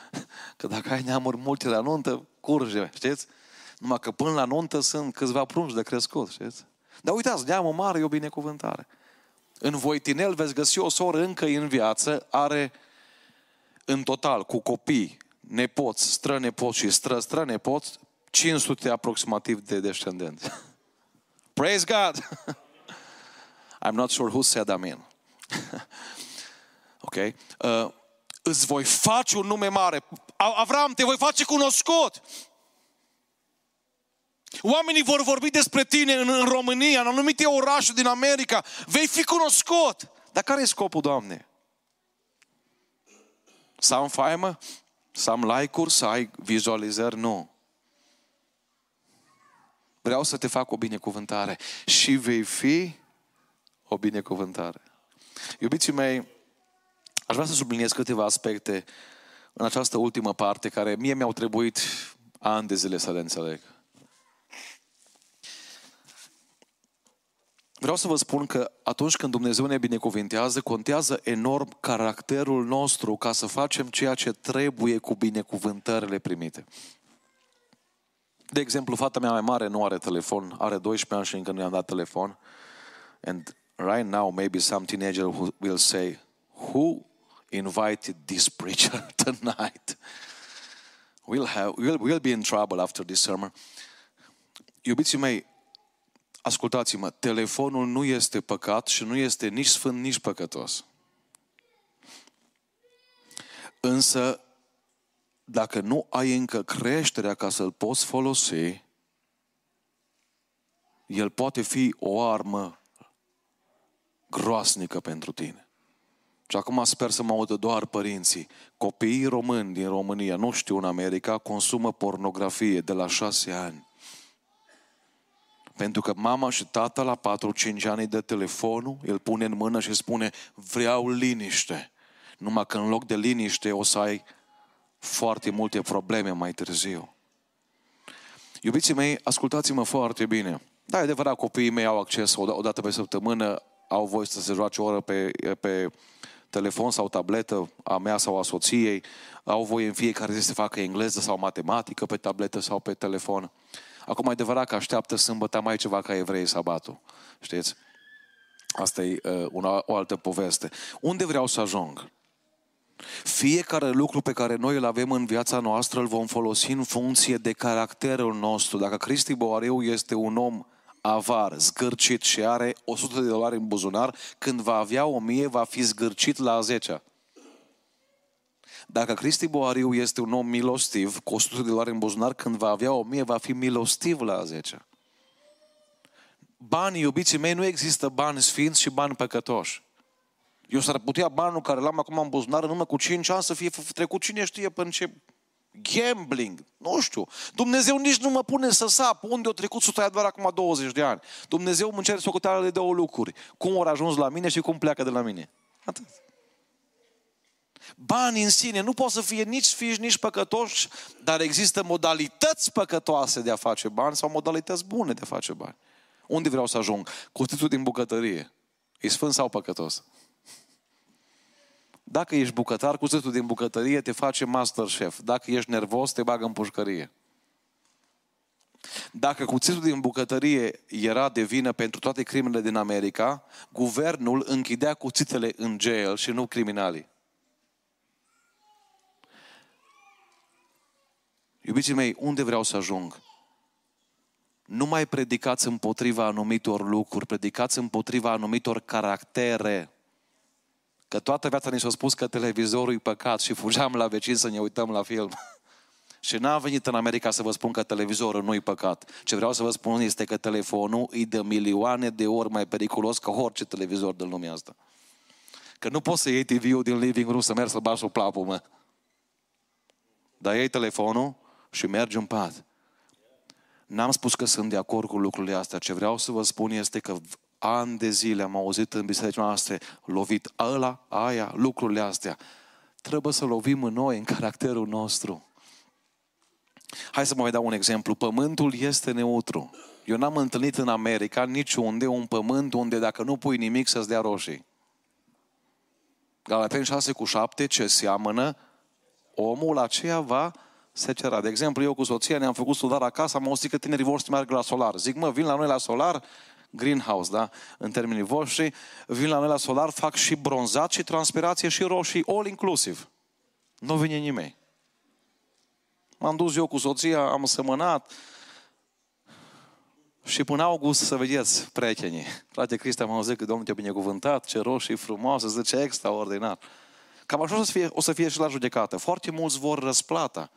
*laughs* Că dacă ai neamuri multe la nuntă, curge, știți? Numai că până la nuntă sunt câțiva prunci de crescut, știți? Dar uitați, neamul mare e o binecuvântare. În Voitinel veți găsi o soră încă în viață, are în total, cu copii, nepoți, strănepoți și stră, strănepoți, 500 aproximativ de descendenți. *laughs* Praise God! *laughs* I'm not sure who said amen. *laughs* ok? Uh, îți voi face un nume mare. Avram, te voi face cunoscut. Oamenii vor vorbi despre tine în, în România, în anumite orașe din America. Vei fi cunoscut. Dar care e scopul, Doamne? Să am faimă? Să am like-uri? Să ai vizualizări? Nu. Vreau să te fac o binecuvântare. Și vei fi o binecuvântare. Iubiții mei, aș vrea să subliniez câteva aspecte în această ultimă parte care mie mi-au trebuit ani de zile să le înțeleg. Vreau să vă spun că atunci când Dumnezeu ne binecuvintează, contează enorm caracterul nostru ca să facem ceea ce trebuie cu binecuvântările primite. De exemplu, fata mea mai mare nu are telefon, are 12 ani și încă nu i-am dat telefon. And right now, maybe some teenager will say, who invited this preacher *laughs* tonight? We'll, have, we'll, we'll be in trouble after this sermon. Iubiții mei, ascultați-mă, telefonul nu este păcat și nu este nici sfânt, nici păcătos. Însă, dacă nu ai încă creșterea ca să-l poți folosi, el poate fi o armă groasnică pentru tine. Și acum sper să mă audă doar părinții. Copiii români din România, nu știu în America, consumă pornografie de la șase ani. Pentru că mama și tata la 4-5 ani de telefonul, îl pune în mână și spune vreau liniște. Numai că în loc de liniște o să ai foarte multe probleme mai târziu. Iubiții mei, ascultați-mă foarte bine. Da, e adevărat, copiii mei au acces o dată pe săptămână, au voie să se joace o oră pe, pe telefon sau tabletă a mea sau a soției, au voie în fiecare zi să facă engleză sau matematică pe tabletă sau pe telefon. Acum e adevărat că așteaptă sâmbătă mai ceva ca evrei sabatul. Știți? Asta e uh, una, o altă poveste. Unde vreau să ajung? Fiecare lucru pe care noi îl avem în viața noastră îl vom folosi în funcție de caracterul nostru. Dacă Cristi Boareu este un om avar, zgârcit și are 100 de dolari în buzunar, când va avea 1000 va fi zgârcit la 10 Dacă Cristi Boariu este un om milostiv, cu 100 de dolari în buzunar, când va avea 1000 va fi milostiv la 10 Banii, iubiții mei, nu există bani sfinți și bani păcătoși. Eu s-ar putea banul care l-am acum în buzunar în urmă cu 5 ani să fie trecut cine știe până ce Gambling, nu știu. Dumnezeu nici nu mă pune să sap. Unde au trecut suta doar acum 20 de ani? Dumnezeu îmi cere socoteală de două lucruri. Cum au ajuns la mine și cum pleacă de la mine. Atât. Banii în sine nu pot să fie nici fiși, nici păcătoși, dar există modalități păcătoase de a face bani sau modalități bune de a face bani. Unde vreau să ajung? Cuțitul din bucătărie. E sfânt sau păcătos? Dacă ești bucătar, cuțitul din bucătărie te face master chef. Dacă ești nervos, te bagă în pușcărie. Dacă cuțitul din bucătărie era de vină pentru toate crimele din America, guvernul închidea cuțitele în jail și nu criminalii. Iubiții mei, unde vreau să ajung? Nu mai predicați împotriva anumitor lucruri, predicați împotriva anumitor caractere. Că toată viața ni s-a spus că televizorul e păcat și fugeam la vecin să ne uităm la film. *laughs* și n-am venit în America să vă spun că televizorul nu e păcat. Ce vreau să vă spun este că telefonul e de milioane de ori mai periculos ca orice televizor din lumea asta. Că nu poți să iei TV-ul din living room să mergi să bași o plapă, mă. Dar iei telefonul și mergi în pat. N-am spus că sunt de acord cu lucrurile astea. Ce vreau să vă spun este că ani de zile am auzit în bisericile noastre lovit ăla, aia, lucrurile astea. Trebuie să lovim în noi, în caracterul nostru. Hai să mă mai dau un exemplu. Pământul este neutru. Eu n-am întâlnit în America niciunde un pământ unde dacă nu pui nimic să-ți dea roșii. Galateni 6 cu 7, ce seamănă, omul aceea va secera. De exemplu, eu cu soția ne-am făcut studar acasă, am auzit că tinerii voștri merg la solar. Zic, mă, vin la noi la solar, greenhouse, da, în termenii voștri, vin la noi la solar, fac și bronzat, și transpirație, și roșii, all inclusive. Nu vine nimeni. M-am dus eu cu soția, am sămănat, și până august să vedeți, prietenii. Frate Cristian m-a zis că Domnul te-a binecuvântat, ce roșii frumoase, zice extraordinar. Cam așa o să, fie, o să fie și la judecată. Foarte mulți vor răsplata.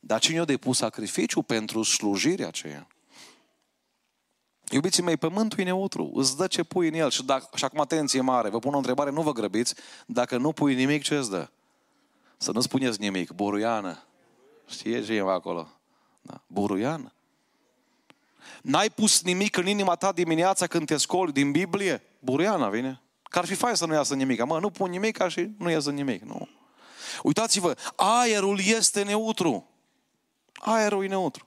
Dar cine a depus sacrificiu pentru slujirea aceea? Iubiții mei, pământul e neutru, îți dă ce pui în el. Și, dacă, și acum atenție mare, vă pun o întrebare, nu vă grăbiți, dacă nu pui nimic, ce îți dă? Să nu spuneți nimic, buruiană. Știe cineva acolo? Da. Buruiană. N-ai pus nimic în inima ta dimineața când te scoli din Biblie? Buruiana vine. Că ar fi fain să nu iasă nimic. Mă, nu pun nimic și nu iasă nimic. Nu. Uitați-vă, aerul este neutru. Aerul e neutru.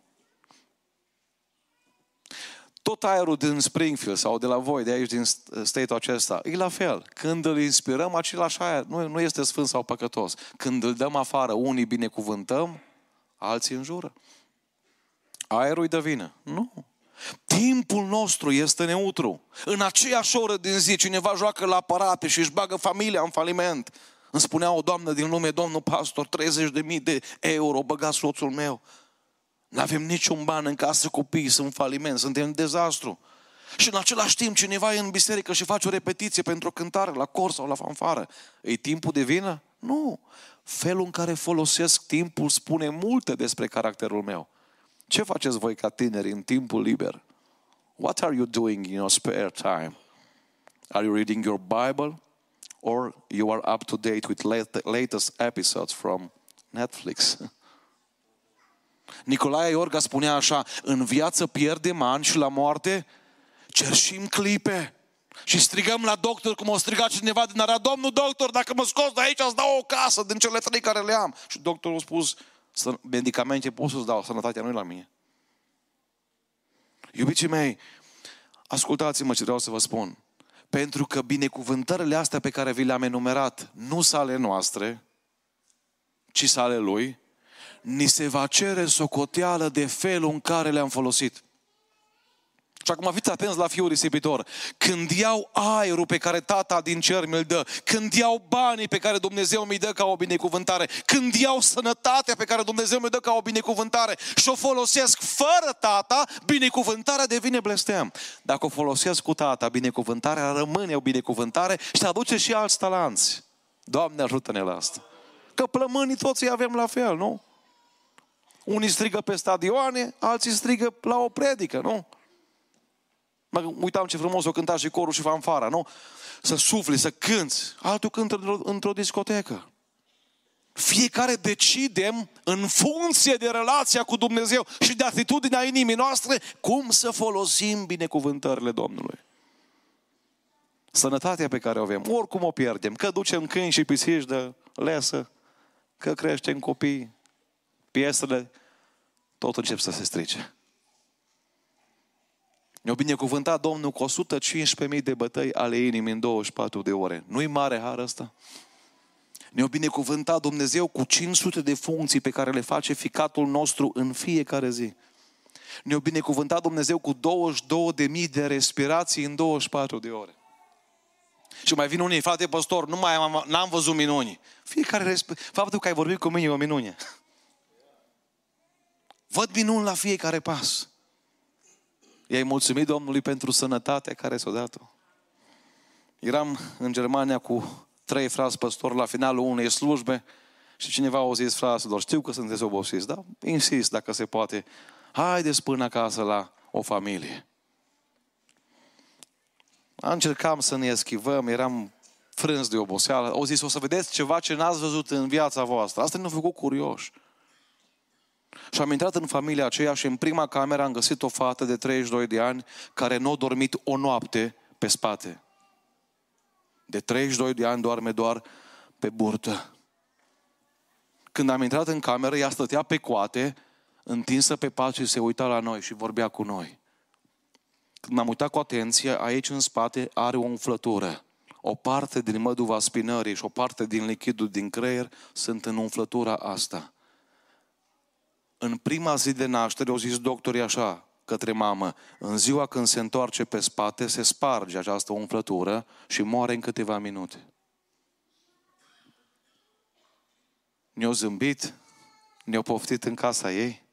Tot aerul din Springfield sau de la voi, de aici, din state-ul acesta, e la fel. Când îl inspirăm, același aer nu, nu este sfânt sau păcătos. Când îl dăm afară, unii binecuvântăm, alții înjură. Aerul îi dă vină. Nu. Timpul nostru este neutru. În aceeași oră din zi, cineva joacă la aparate și își bagă familia în faliment. Îmi spunea o doamnă din lume, domnul pastor, 30.000 de euro băga soțul meu. Nu avem niciun ban în casă, copiii sunt faliment, suntem în dezastru. Și în același timp cineva e în biserică și face o repetiție pentru o cântare la cor sau la fanfară. E timpul de vină? Nu. Felul în care folosesc timpul spune multe despre caracterul meu. Ce faceți voi ca tineri în timpul liber? What are you doing in your spare time? Are you reading your Bible? Or you are up to date with latest episodes from Netflix? *laughs* Nicolae Iorga spunea așa, în viață pierdem ani și la moarte cerșim clipe. Și strigăm la doctor cum o strigat cineva din Arad, Domnul doctor, dacă mă scos de aici, îți dau o casă din cele trei care le am. Și doctorul a spus, medicamente pot să-ți dau, sănătatea nu la mine. Iubiții mei, ascultați-mă ce vreau să vă spun. Pentru că binecuvântările astea pe care vi le-am enumerat nu sale noastre, ci sale Lui, ni se va cere socoteală de felul în care le-am folosit. Și acum fiți atenți la fiul risipitor. Când iau aerul pe care tata din cer mi-l dă, când iau banii pe care Dumnezeu mi-i dă ca o binecuvântare, când iau sănătatea pe care Dumnezeu mi-i dă ca o binecuvântare și o folosesc fără tata, binecuvântarea devine blestem. Dacă o folosesc cu tata, binecuvântarea rămâne o binecuvântare și aduce și alți talanți. Doamne ajută-ne la asta. Că plămânii toți avem la fel, nu? Unii strigă pe stadioane, alții strigă la o predică, nu? Mă uitam ce frumos o cânta și corul și fanfara, nu? Să sufli, să cânți. Altul cântă într-o, într-o discotecă. Fiecare decidem în funcție de relația cu Dumnezeu și de atitudinea inimii noastre cum să folosim binecuvântările Domnului. Sănătatea pe care o avem, oricum o pierdem, că ducem câini și pisici de lesă, că creștem copii, piesele, tot încep să se strice. Ne-a binecuvântat Domnul cu 115.000 de bătăi ale inimii în 24 de ore. Nu-i mare har ăsta? Ne-a binecuvântat Dumnezeu cu 500 de funcții pe care le face ficatul nostru în fiecare zi. Ne-a binecuvântat Dumnezeu cu 22.000 de respirații în 24 de ore. Și mai vin unii, frate păstor, nu mai am, n-am văzut minuni. Fiecare resp- Faptul că ai vorbit cu mine e o minune. Văd minuni la fiecare pas. I-ai mulțumit Domnului pentru sănătatea care s-a dat-o. Eram în Germania cu trei frați păstori la finalul unei slujbe și cineva a zis, fraților, știu că sunteți obosiți, dar insist dacă se poate, haideți până acasă la o familie. Încercam să ne eschivăm, eram frâns de oboseală. Au zis, o să vedeți ceva ce n-ați văzut în viața voastră. Asta ne-a făcut curioși. Și am intrat în familia aceea și în prima cameră am găsit o fată de 32 de ani care nu a dormit o noapte pe spate. De 32 de ani doarme doar pe burtă. Când am intrat în cameră, ea stătea pe coate, întinsă pe pat și se uita la noi și vorbea cu noi. Când m-am uitat cu atenție, aici în spate are o umflătură. O parte din măduva spinării și o parte din lichidul din creier sunt în umflătura asta. În prima zi de naștere au zis doctorii așa către mamă, în ziua când se întoarce pe spate, se sparge această umflătură și moare în câteva minute. Ne-au zâmbit, ne-au poftit în casa ei.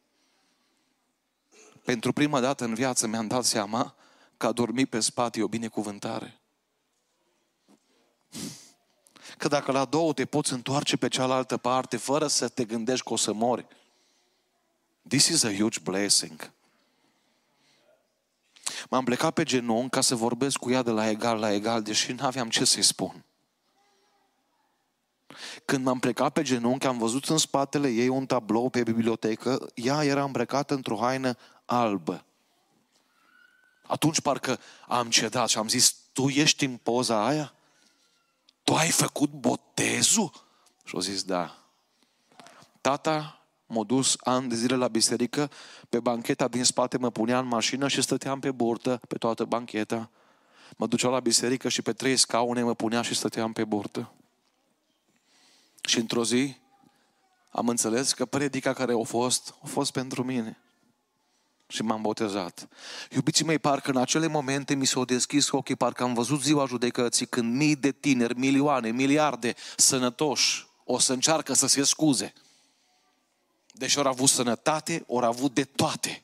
Pentru prima dată în viață mi-am dat seama că a dormi pe spate e o binecuvântare. Că dacă la două te poți întoarce pe cealaltă parte fără să te gândești că o să mori, this is a huge blessing. M-am plecat pe genunchi ca să vorbesc cu ea de la egal la egal, deși nu aveam ce să-i spun. Când m-am plecat pe genunchi, am văzut în spatele ei un tablou pe bibliotecă. Ea era îmbrăcată într-o haină albă. Atunci parcă am cedat și am zis, tu ești în poza aia? Tu ai făcut botezul? Și au zis, da. Tata m-a dus ani de zile la biserică, pe bancheta din spate mă punea în mașină și stăteam pe burtă pe toată bancheta. Mă ducea la biserică și pe trei scaune mă punea și stăteam pe burtă. Și într-o zi am înțeles că predica care a fost, a fost pentru mine și m-am botezat. Iubiții mei, parcă în acele momente mi s-au deschis ochii, parcă am văzut ziua judecății când mii de tineri, milioane, miliarde sănătoși o să încearcă să se scuze. Deci ori avut sănătate, ori avut de toate.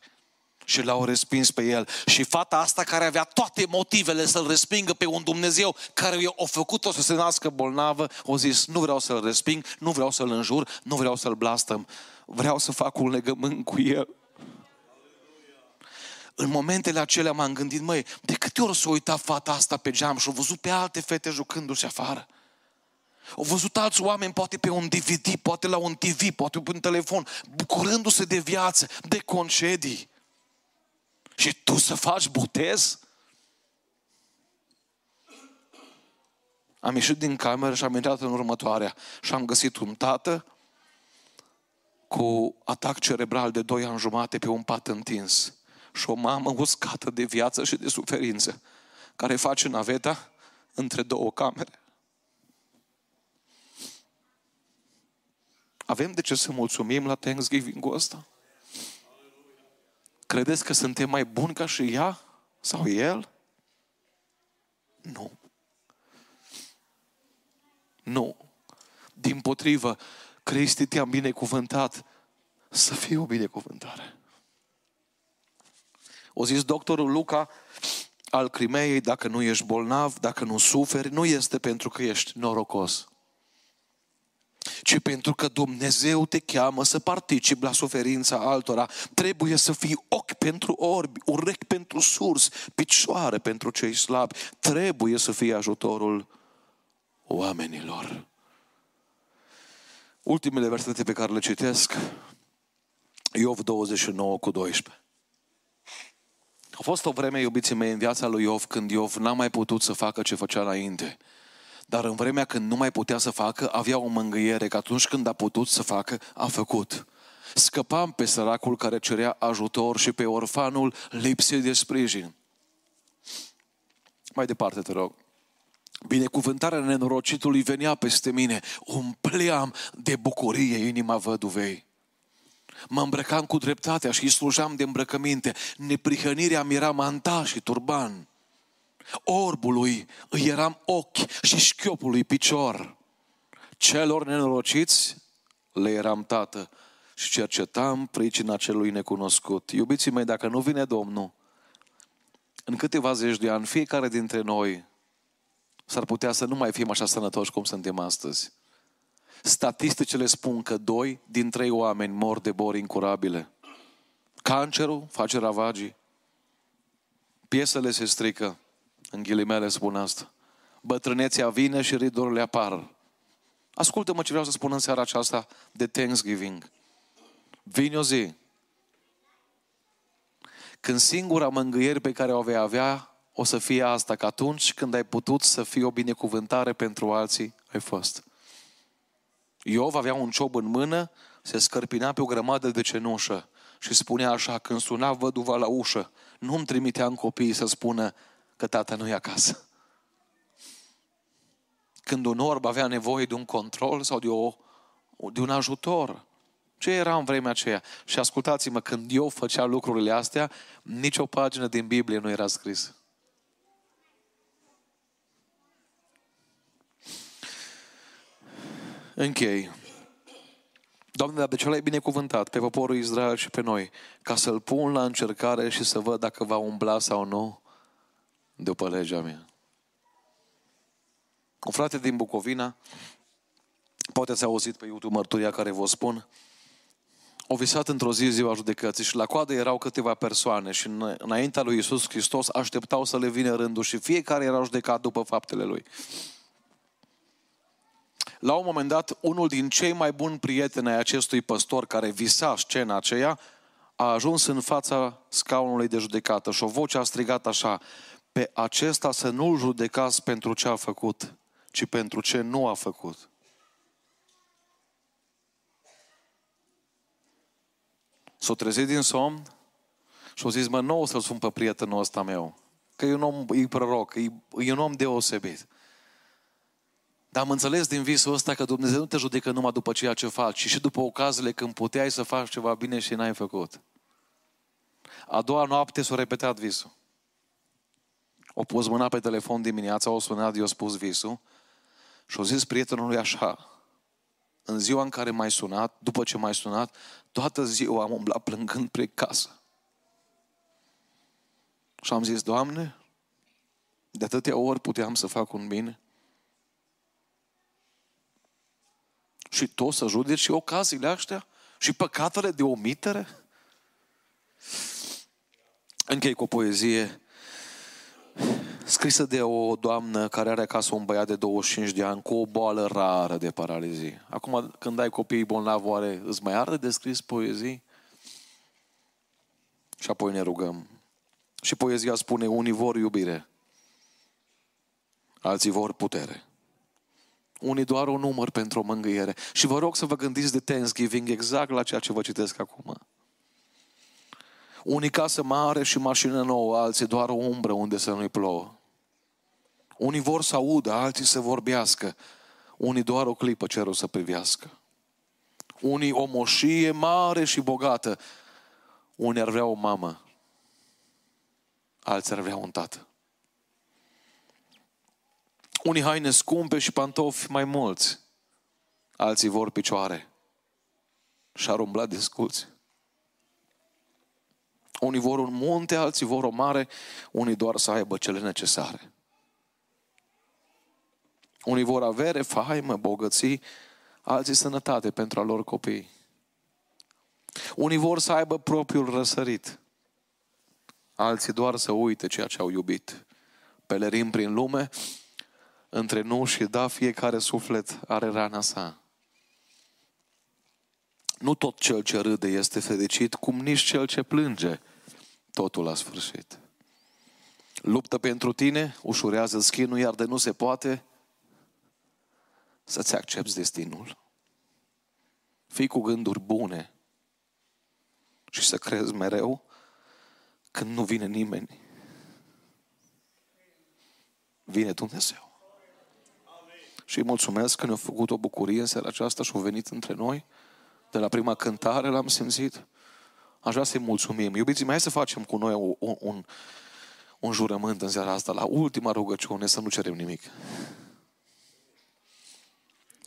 Și l-au respins pe el. Și fata asta care avea toate motivele să-l respingă pe un Dumnezeu care i-a făcut-o să se nască bolnavă, o zis, nu vreau să-l resping, nu vreau să-l înjur, nu vreau să-l blastăm. Vreau să fac un legământ cu el în momentele acelea m-am gândit, măi, de câte ori s-a uitat fata asta pe geam și a văzut pe alte fete jucându-se afară? Au văzut alți oameni, poate pe un DVD, poate la un TV, poate pe un telefon, bucurându-se de viață, de concedii. Și tu să faci botez? Am ieșit din cameră și am intrat în următoarea și am găsit un tată cu atac cerebral de 2 ani jumate pe un pat întins și o mamă uscată de viață și de suferință, care face naveta între două camere. Avem de ce să mulțumim la Thanksgiving-ul ăsta? Credeți că suntem mai buni ca și ea sau el? Nu. Nu. Din potrivă, Cristi te-am binecuvântat să fie o binecuvântare. O zis doctorul Luca al Crimeei, dacă nu ești bolnav, dacă nu suferi, nu este pentru că ești norocos, ci pentru că Dumnezeu te cheamă să participi la suferința altora. Trebuie să fii ochi pentru orbi, urechi pentru surs, picioare pentru cei slabi. Trebuie să fii ajutorul oamenilor. Ultimele versete pe care le citesc, Iov 29 cu 12. A fost o vreme, iubiții mei, în viața lui Iov, când Iov n-a mai putut să facă ce făcea înainte. Dar în vremea când nu mai putea să facă, avea o mângâiere, că atunci când a putut să facă, a făcut. Scăpam pe săracul care cerea ajutor și pe orfanul lipsit de sprijin. Mai departe, te rog. Binecuvântarea nenorocitului venea peste mine. Umpleam de bucurie inima văduvei. Mă îmbrăcam cu dreptatea și îi slujam de îmbrăcăminte. Neprihănirea mi era manta și turban. Orbului îi eram ochi și șchiopului picior. Celor nenorociți le eram tată și cercetam pricina celui necunoscut. Iubiții mei, dacă nu vine Domnul, în câteva zeci de ani, fiecare dintre noi s-ar putea să nu mai fim așa sănătoși cum suntem astăzi. Statisticile spun că doi din trei oameni mor de boli incurabile. Cancerul face ravagii. Piesele se strică. În ghilimele spun asta. Bătrânețea vine și ridurile apar. Ascultă-mă ce vreau să spun în seara aceasta de Thanksgiving. Vine o zi când singura mângâiere pe care o vei avea o să fie asta, că atunci când ai putut să fii o binecuvântare pentru alții, ai fost. Iov avea un ciob în mână, se scărpinea pe o grămadă de cenușă și spunea așa, când suna văduva la ușă, nu-mi trimiteam copiii să spună că tata nu e acasă. Când un orb avea nevoie de un control sau de, o, de un ajutor, ce era în vremea aceea? Și ascultați-mă, când eu făcea lucrurile astea, nicio pagină din Biblie nu era scrisă. Închei. Doamne, dar de ce l-ai binecuvântat pe poporul Israel și pe noi? Ca să-l pun la încercare și să văd dacă va umbla sau nu după legea mea. Un frate din Bucovina, poate ați auzit pe YouTube mărturia care vă spun, au visat într-o zi ziua judecății și la coadă erau câteva persoane și înaintea lui Isus Hristos așteptau să le vină rândul și fiecare era judecat după faptele lui. La un moment dat, unul din cei mai buni prieteni ai acestui păstor care visa scena aceea, a ajuns în fața scaunului de judecată și o voce a strigat așa, pe acesta să nu-l judecați pentru ce a făcut, ci pentru ce nu a făcut. S-o trezit din somn și o zis, mă, nu o să-l sun pe prietenul ăsta meu. Că e un om, e proroc, e, e un om deosebit. Dar am înțeles din visul ăsta că Dumnezeu nu te judecă numai după ceea ce faci, ci și după ocazile când puteai să faci ceva bine și n-ai făcut. A doua noapte s-a repetat visul. O pus mâna pe telefon dimineața, o sunat, i-a spus visul și o zis prietenului așa, în ziua în care m-ai sunat, după ce m-ai sunat, toată ziua am umblat plângând pre casă. Și am zis, Doamne, de atâtea ori puteam să fac un bine. Și tot să judeci și ocaziile astea și păcatele de omitere. Închei cu o poezie scrisă de o doamnă care are acasă un băiat de 25 de ani cu o boală rară de paralizie. Acum, când ai copii bolnavi, oare îți mai arde de scris poezii? Și apoi ne rugăm. Și poezia spune, unii vor iubire, alții vor putere. Unii doar un număr pentru o mângâiere. Și vă rog să vă gândiți de Thanksgiving exact la ceea ce vă citesc acum. Unii casă mare și mașină nouă, alții doar o umbră unde să nu-i plouă. Unii vor să audă, alții să vorbească. Unii doar o clipă cerul să privească. Unii o moșie mare și bogată. Unii ar vrea o mamă. Alții ar vrea un tată. Unii haine scumpe și pantofi mai mulți. Alții vor picioare. Și-ar umbla desculți. Unii vor un munte, alții vor o mare, unii doar să aibă cele necesare. Unii vor avere, faimă, bogății, alții sănătate pentru a lor copii. Unii vor să aibă propriul răsărit, alții doar să uite ceea ce au iubit. Pelerim prin lume, între nu și da, fiecare suflet are rana sa. Nu tot cel ce râde este fericit, cum nici cel ce plânge. Totul la sfârșit. Luptă pentru tine, ușurează schinul, iar de nu se poate, să-ți accepti destinul. Fii cu gânduri bune și să crezi mereu când nu vine nimeni. Vine Dumnezeu. Și îi mulțumesc că ne-a făcut o bucurie în seara aceasta și a venit între noi. De la prima cântare l-am simțit. Aș vrea să-i mulțumim. Iubiții mai să facem cu noi un, un, un jurământ în seara asta, la ultima rugăciune, să nu cerem nimic.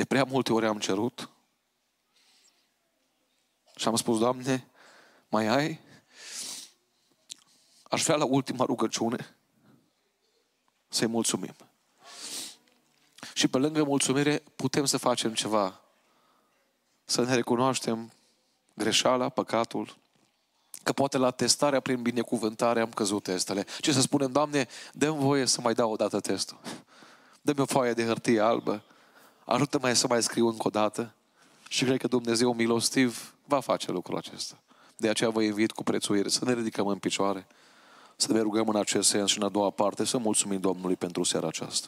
De prea multe ori am cerut și am spus, Doamne, mai ai? Aș vrea la ultima rugăciune să-i mulțumim. Și pe lângă mulțumire putem să facem ceva. Să ne recunoaștem greșeala, păcatul, că poate la testarea prin binecuvântare am căzut testele. Ce să spunem, Doamne, dăm voie să mai dau o dată testul. Dă-mi o foaie de hârtie albă. Ajută-mă să mai scriu încă o dată. Și cred că Dumnezeu milostiv va face lucrul acesta. De aceea vă invit cu prețuire să ne ridicăm în picioare, să ne rugăm în acest sens și în a doua parte să mulțumim Domnului pentru seara aceasta.